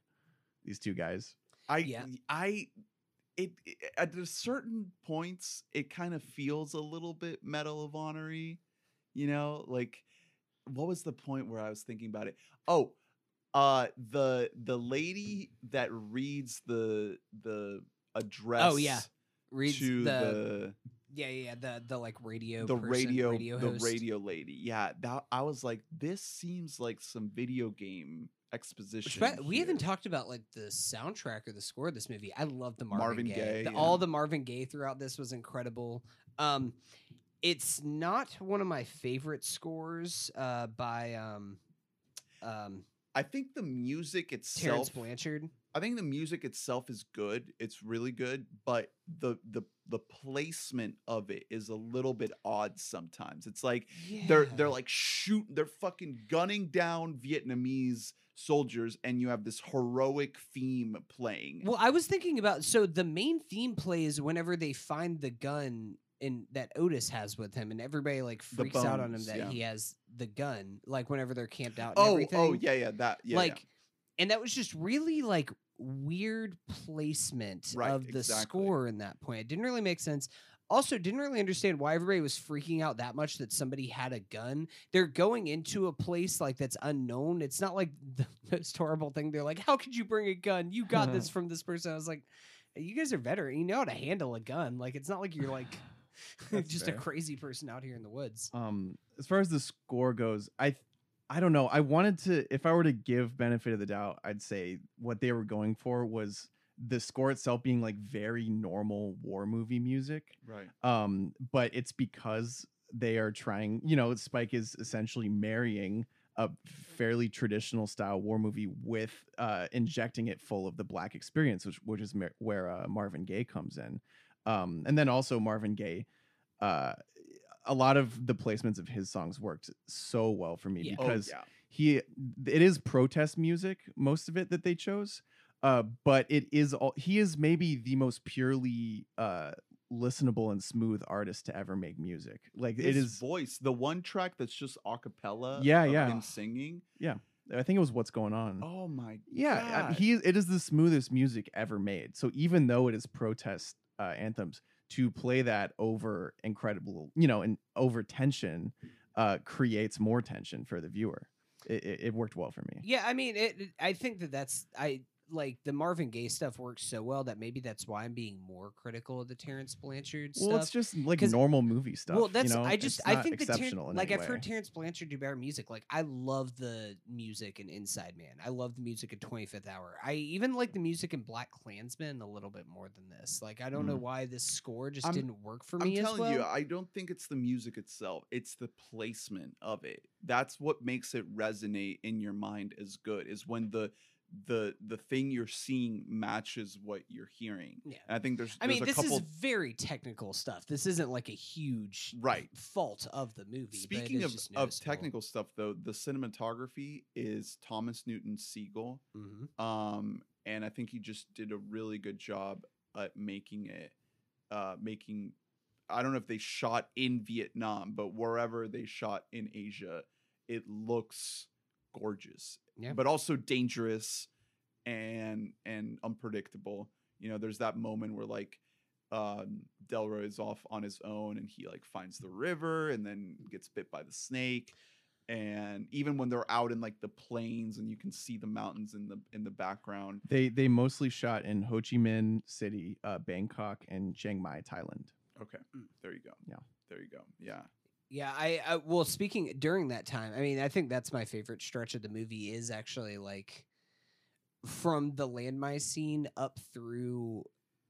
These two guys. I Yeah. I it, it at certain points it kind of feels a little bit Medal of Honory, you know, like what was the point where I was thinking about it? Oh, uh the the lady that reads the the address Oh, yeah. Reads to the, the yeah yeah the the like radio the person, radio, radio the radio lady. Yeah, that I was like this seems like some video game exposition. by- we haven't talked about like the soundtrack or the score of this movie. I love the Marvin, Marvin Gaye. Gaye, The- yeah. All the Marvin Gaye throughout this was incredible. Um, it's not one of my favorite scores uh, by um, um, I think the music Terrence itself Blanchard. I think the music itself is good. It's really good, but the the the placement of it is a little bit odd sometimes. It's like they're they're like shoot they're fucking gunning down Vietnamese soldiers and you have this heroic theme playing. Well, I was thinking about so the main theme plays whenever they find the gun in that Otis has with him, and everybody like freaks out on him that yeah. he has the gun. Like whenever they're camped out. And oh, everything. oh yeah, yeah, that yeah. like, and that was just really like weird placement Right, of the exactly. score in that point. It didn't really make sense. Also, didn't really understand why everybody was freaking out that much that somebody had a gun. They're going into a place like that's unknown. It's not like [laughs] the most horrible thing. They're like, "How could you bring a gun? You got this [laughs] from this person." I was like, "You guys are veteran. You know how to handle a gun. Like, it's not like you're like [laughs] just fair. a crazy person out here in the woods." Um, as far as the score goes, I I don't know. I wanted to if I were to give benefit of the doubt, I'd say what they were going for was the score itself being like very normal war movie music. right. Um, but it's because they are trying, you know, Spike is essentially marrying a fairly traditional style war movie with uh, injecting it full of the black experience, which which is mer- where uh, Marvin Gaye comes in, um, and then also Marvin Gaye. Uh, a lot of the placements of his songs worked so well for me Yeah. Oh, because yeah. he it is protest music most of it that they chose uh but it is all he is maybe the most purely uh listenable and smooth artist to ever make music like it His is voice, the one track that's just a cappella Yeah, of yeah. him singing. yeah i think it was what's going on Oh my yeah God. he it is the smoothest music ever made so even though it is protest uh, anthems to play that over incredible you know and over tension uh creates more tension for the viewer. It, it, it worked well for me. Yeah, I mean, it, I think that that's I like the Marvin Gaye stuff works so well that maybe that's why I'm being more critical of the Terrence Blanchard Well, it's just like normal movie stuff. well, that's you know? I just I think that Ter- like I've heard way. Terrence Blanchard do better music. Like I love the music in Inside Man. I love the music in Twenty Fifth Hour. I even like the music in Black Klansman a little bit more than this. Like I don't know mm. why this score just I'm- didn't work for me. I'm telling well. you, I don't think it's the music itself. It's the placement of it. That's what makes it resonate in your mind as good. Is when the the the thing you're seeing matches what you're hearing. Yeah. And I think there's, I there's mean, this couple is very technical stuff. This isn't like a huge right. fault of the movie. Speaking of, of technical stuff though, the cinematography is Thomas Newton Sigel. Mhm. Um, and I think he just did a really good job at making it uh making I don't know if they shot in Vietnam, but wherever they shot in Asia, it looks gorgeous. Yeah. But also dangerous and and unpredictable. You know, there's that moment where like um Delroy is off on his own and he like finds the river and then gets bit by the snake. And even when they're out in like the plains and you can see the mountains in the in the background. They they mostly shot in Ho Chi Minh City, uh, Bangkok, and Chiang Mai, Thailand. Okay. Mm. There you go. Yeah. There you go. Yeah. Yeah, I, I well speaking during that time, I mean, I think that's my favorite stretch of the movie is actually like from the landmine scene up through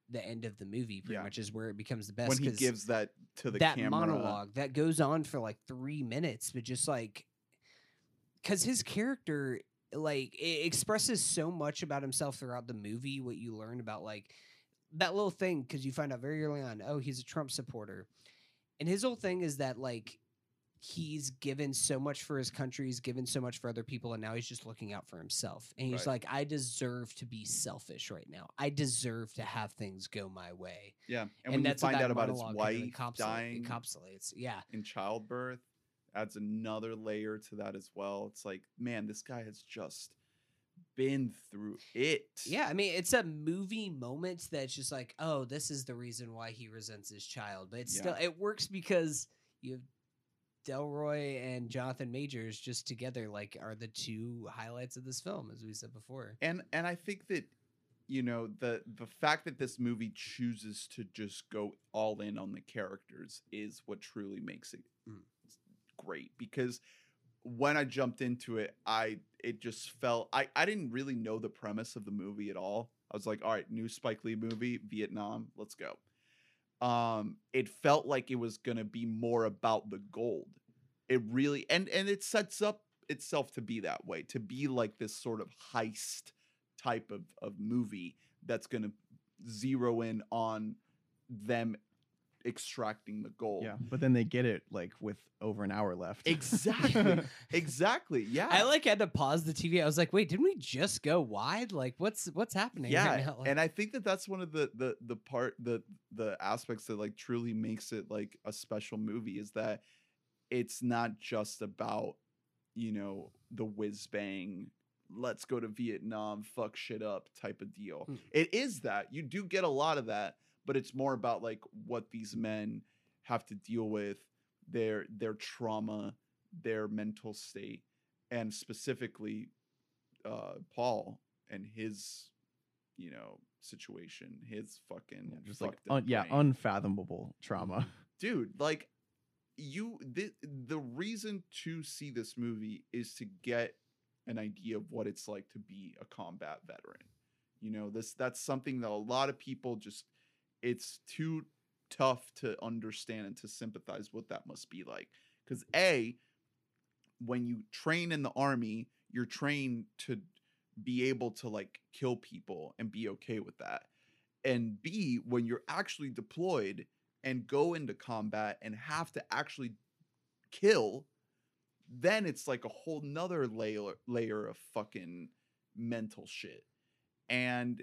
the end of the movie pretty Yeah. much is where it becomes the best when he gives that to the that camera. monologue that goes on for like three minutes, but just like because his character like it expresses so much about himself throughout the movie. What you learn about like that little thing because you find out very early on, oh, he's a Trump supporter, and his whole thing is that like he's given so much for his country, he's given so much for other people, and now he's just looking out for himself. And he's Right. like, I deserve to be selfish right now. I deserve to have things go my way. Yeah, and, And, when you that's what find out about his wife encapsula- dying encapsulates. Yeah. in childbirth, adds another layer to that as well. It's like, man, this guy has just been through it. Yeah, I mean, it's a movie moment that's just like, oh, this is the reason why he resents his child. But it's still, it works because you have Delroy and Jonathan Majors just together, like, are the two highlights of this film, as we said before. and and I think that you know the the fact that this movie chooses to just go all in on the characters is what truly makes it Mm. great because when I jumped into it I it just felt I I didn't really know the premise of the movie at all. I was like, all right, new Spike Lee movie, Vietnam, let's go. Um it felt like it was to be more about the gold. It really and and it sets up itself to be that way, to be like this sort of heist type of, of movie that's to zero in on them extracting the gold. Yeah, but then they get it like with over an hour left. Exactly. [laughs] exactly. Yeah. I like had to pause the TV. I was like, wait, didn't we just go wide? Like, what's what's happening? yeah, right now? Like- and I think that that's one of the the the part the the aspects that like truly makes it like a special movie is that it's not just about you know the whiz bang let's go to Vietnam fuck shit up type of deal. Hmm. It is that you do get a lot of that, but it's more about like what these men have to deal with their their trauma, their mental state, and specifically uh Paul and his you know situation, his fucking Yeah, just like un- yeah, unfathomable trauma. [laughs] dude, like you the the reason to see this movie is to get an idea of what it's like to be a combat veteran. You know, this that's something that a lot of people just it's too tough to understand and to sympathize what that must be like. Cuz A when you train in the army, you're trained to be able to like kill people and be okay with that. And B, when you're actually deployed and go into combat and have to actually kill, then it's like a whole nother layer layer of fucking mental shit. And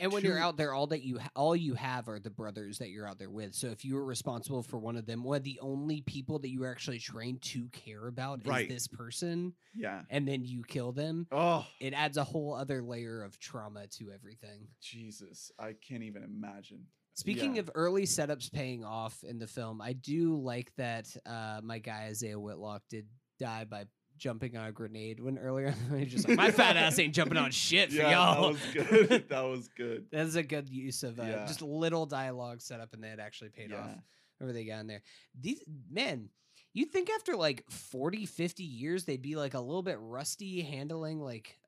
And when you're out there, all that you ha- all you have are the brothers that you're out there with. So if you were responsible for one of them, one of the only people that you were actually trained to care about Right. is this person, yeah. and then you kill them, Oh, it adds a whole other layer of trauma to everything. Jesus. I can't even imagine. Speaking Yeah. of early setups paying off in the film, I do like that uh, my guy Isiah Whitlock did die by jumping on a grenade when earlier [laughs] he's just like my [laughs] fat ass ain't jumping on shit for yeah, y'all. that was good. [laughs] that was good. That is a good use of uh, Yeah. just little dialogue setup, and then it actually paid off. Yeah. Whatever they got in there. These men, You'd think after like 40, 50 years, they'd be like a little bit rusty handling like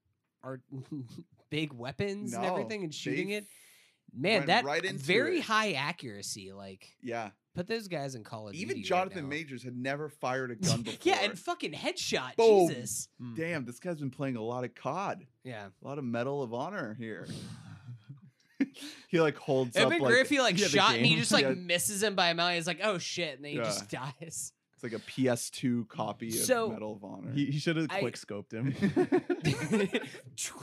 our big weapons and everything and shooting it. Man, that right very it. high accuracy. Like, Yeah. Put those guys in college. of Duty. Even right Jonathan now. Majors had never fired a [laughs] gun before. yeah, and fucking headshot. Boom. Jesus. Mm. Damn, this guy's been playing a lot of COD. Yeah. A lot of Medal of Honor here. [sighs] [laughs] he like holds It'd up been like great he like yeah, shot and he just like [laughs] Yeah. misses him by a mile. He's like, oh shit, and then he just dies. it's like a PS2 copy of So, Medal of Honor. He, he should have I- quick scoped him.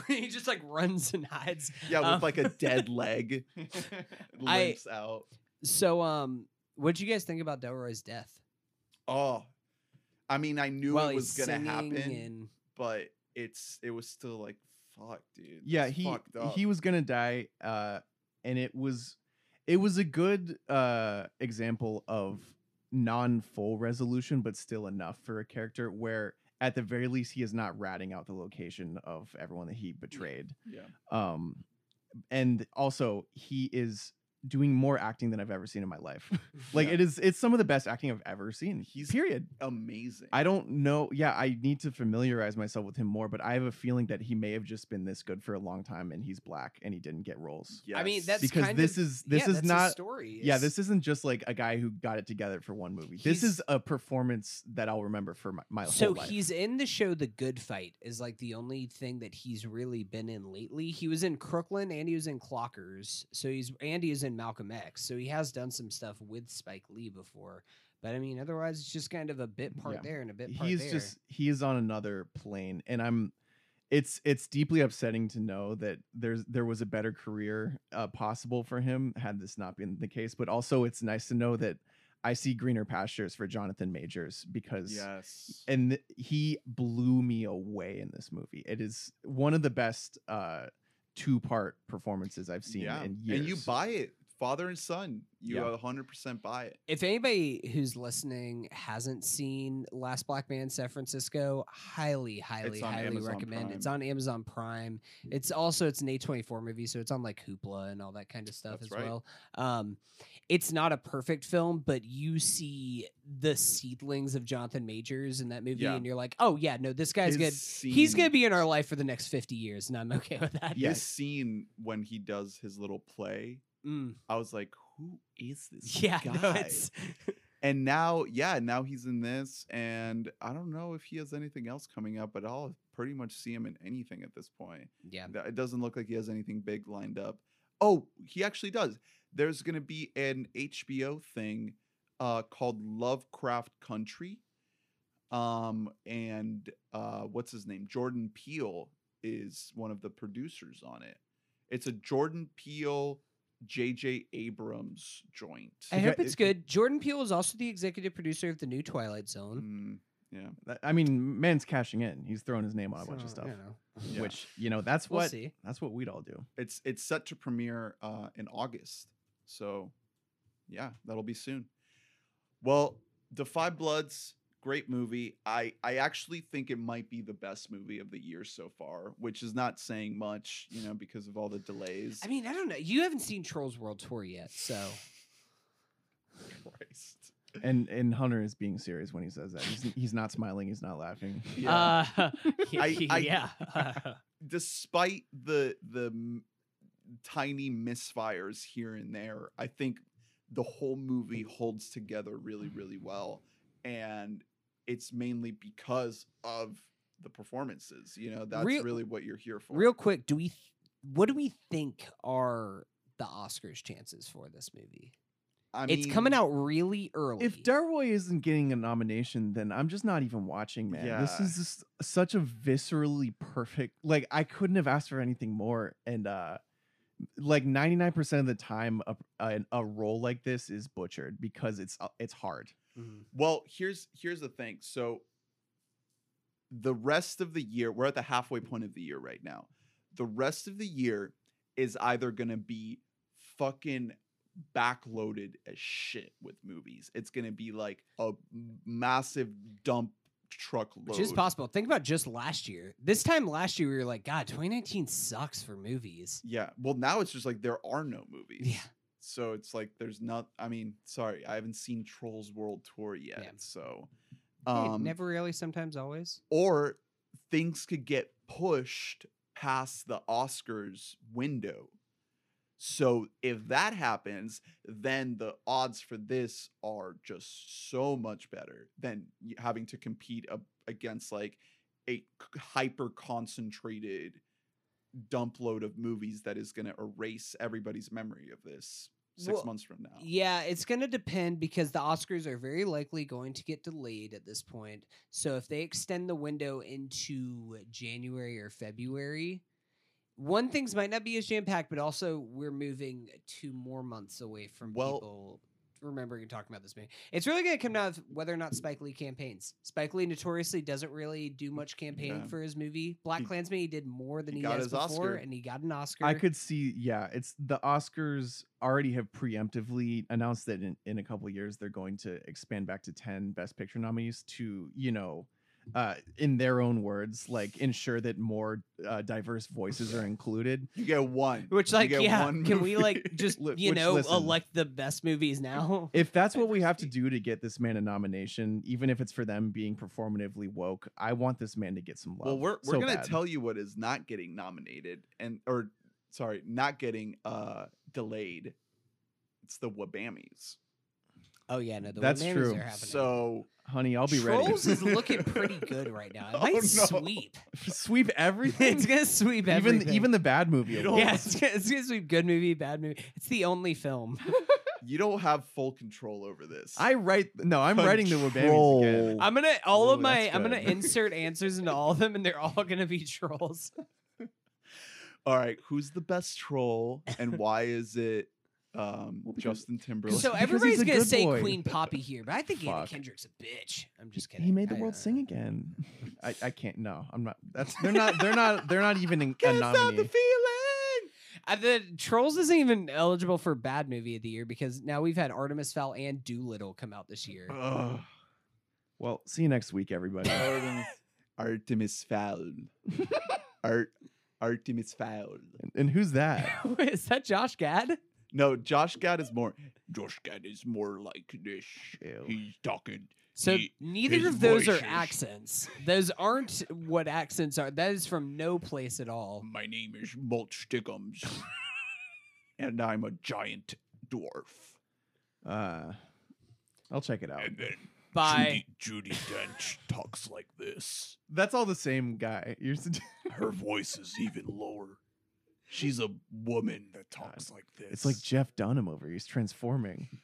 he just like runs and hides. yeah, with um, like a dead leg, I- limps out. So, um, what'd you guys think about Delroy's death? Oh, I mean, I knew While it was he's gonna singing happen, and but it's it was still like fuck, dude. yeah, that's he fucked up. he was gonna die, uh, and it was it was a good uh example of non full resolution, but still enough for a character where at the very least he is not ratting out the location of everyone that he betrayed. yeah. Um, and also he is doing more acting than I've ever seen in my life. [laughs] [laughs] like Yeah. it is, it's some of the best acting I've ever seen. He's- period. amazing. I don't know. Yeah, I need to familiarize myself with him more, but I have a feeling that he may have just been this good for a long time and he's black and he didn't get roles. Yeah, I mean, that's Because kind this of- is- this yeah, is not- story. Yeah, this isn't just like a guy who got it together for one movie. This is a performance that I'll remember for my, my So whole life. he's in the show The Good Fight is like the only thing that he's really been in lately. He was in Crooklyn and he was in Clockers. So he's and he was in in Malcolm X, so he has done some stuff with Spike Lee before. But I mean, otherwise, it's just kind of a bit part Yeah. there and a bit part he's there. just he is on another plane and i'm it's it's deeply upsetting to know that there's there was a better career uh, possible for him had this not been the case but also it's nice to know that i see greener pastures for jonathan majors because Yes. and th- he blew me away in this movie it is one of the best uh two part performances i've seen yeah. in years And you buy it, father and son. You Yeah. 100% buy it. if anybody who's listening hasn't seen Last Black Man San Francisco, highly, highly, highly Amazon recommend. It's on Amazon Prime. It's also it's an A24 movie, so it's on like Hoopla and all that kind of stuff That's as right. well. Um, it's not a perfect film, but you see the seedlings of Jonathan Majors in that movie, Yeah. and you're like, oh yeah, no, this guy's His good. Scene, He's gonna be in our life for the next 50 years, and I'm okay with that. Yeah. This [laughs] scene when he does his little play, Mm. I was like, who is this [laughs] Yeah, guy? no, [laughs] and now, yeah, now he's in this, and I don't know if he has anything else coming up, but I'll pretty much see him in anything at this point. yeah. It doesn't look like he has anything big lined up. Oh, he actually does. There's going to be an HBO thing uh, called Lovecraft Country. Um, and uh, what's his name? Jordan Peele is one of the producers on it. It's a Jordan Peele, J.J. Abrams joint. I hope it's good. Jordan Peele is also the executive producer of the new Twilight Zone. Mm, yeah. That- i mean man's cashing in he's throwing his name on a bunch of So, stuff you know, Yeah. which you know that's we'll what see. that's what we'd all do It's it's set to premiere uh, in August. So, yeah, that'll be soon. Well, Da 5 Bloods, great movie. I I actually think it might be the best movie of the year so far, which is not saying much, you know, because of all the delays. I mean, I don't know. You haven't seen Trolls World Tour yet, so Christ. And and Hunter is being serious when he says that. He's he's not smiling. He's not laughing. Yeah. uh, [laughs] I- I- yeah. [laughs] Despite the the tiny misfires here and there, I think the whole movie holds together really, really well, and it's mainly because of the performances. You know, that's Real- really what you're here for. Real quick, do we? Th- what do we think are the Oscars chances for this movie? I it's coming out really early. If Delroy isn't getting a nomination, then I'm just not even watching, man. This is just such a viscerally perfect. Like I couldn't have asked for anything more. And uh like 99% of the time, a, a a role like this is butchered because it's uh, it's hard. Mhm. Well, here's here's the thing. So the rest of the year, we're at the halfway point of the year right now. The rest of the year is either going to be fucking backloaded as shit with movies. It's going to be like a massive dump truck load. which is possible. Think about just last year. This time last year, we were like, God, 2019 sucks for movies. Yeah. Well, now it's just like there are no movies. Yeah. So it's like there's not. I mean, sorry, I haven't seen Trolls World Tour yet. Yeah. So, Hey, um, never really, sometimes always. or things could get pushed past the Oscars window. So if that happens, then the odds for this are just so much better than having to compete against like a hyper concentrated dump load of movies that is going to erase everybody's memory of this six Well, months from now. Yeah, it's going to depend because the Oscars are very likely going to get delayed at this point. So if they extend the window into January or February, one things might not be as jam packed, but also we're moving two more months away from Well- people remembering and talking about this movie. It's really going to come down to whether or not Spike Lee campaigns. Spike Lee notoriously doesn't really do much campaigning Yeah. for his movie. Black Klansman, he did more than he he, got has before, Oscar. and he got an Oscar. I could see, yeah, it's the Oscars already have preemptively announced that in, in a couple of years they're going to expand back to 10 Best Picture nominees to, you know, uh, in their own words, like ensure that more uh, diverse voices are included. You get one. Which, like, yeah, one can we like just [laughs] you which, know listen. elect the best movies now? If that's what we have to [laughs] do to get this man a nomination, even if it's for them being performatively woke, I want this man to get some love. Well, we're we're so gonna bad. tell you what is not getting nominated and or sorry, not getting uh delayed. It's the Wabamies. Oh yeah, no, the That's Whammies true. Are happening. So honey, I'll be Trolls ready. Trolls is [laughs] looking pretty good right now. It Oh, might no. sweep. [laughs] Sweep everything. it's gonna sweep even everything. even the bad movie. You yeah, it's gonna, it's gonna sweep good movie, bad movie. It's the only film. [laughs] You don't have full control over this. I write. No, I'm writing the Wabamis again. I'm gonna all Ooh, of my I'm gonna insert answers into all of them, and they're all gonna be trolls. All right, who's the best troll and why is it um, Well, because- Justin Timberlake? So [laughs] everybody's gonna good say boy. Queen Poppy here, but I think Anna Fuck. Kendrick's a bitch. I'm just kidding. He made the I, world uh, sing again. [laughs] I, I can't. No, I'm not. That's they're not. They're not. They're not even in, a Can't stop the nominee. feeling. Uh, the Trolls isn't even eligible for bad movie of the year because now we've had Artemis Fowl and Dolittle come out this year. Ugh. Well, see you next week, everybody. [laughs] Artemis, Artemis Fowl. Art Artemis Fowl. and, and who's that? Is that Josh Gad? No, Josh Gad is more. Josh Gad is more like this. Ew. He's talking. So He- neither of those are voices. accents. Those aren't what accents are. That is from no place at all. My name is Mulch Stickums, [laughs] and I'm a giant dwarf. Uh, I'll check it out. And then Bye. Judi, Judi Dench talks like this. That's all the same guy. You're Her voice is even lower. She's a woman that talks like this. it's like Jeff Dunham over. here. He's transforming.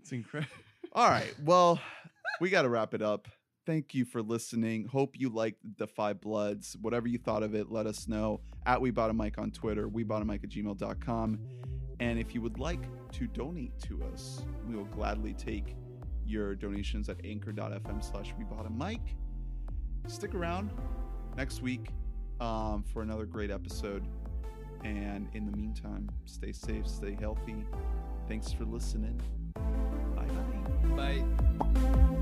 It's incredible. [laughs] All right. Well, we got to wrap it up. Thank you for listening. Hope you liked Da 5 Bloods. Whatever you thought of it, let us know at We Bought a Mic on Twitter, we bought a mic at gmail.com. And if you would like to donate to us, we will gladly take your donations at anchor.fm slash we bought a mic. Stick around next week um, for another great episode. And in the meantime, stay safe, stay healthy. Thanks for listening. Bye bye. Bye.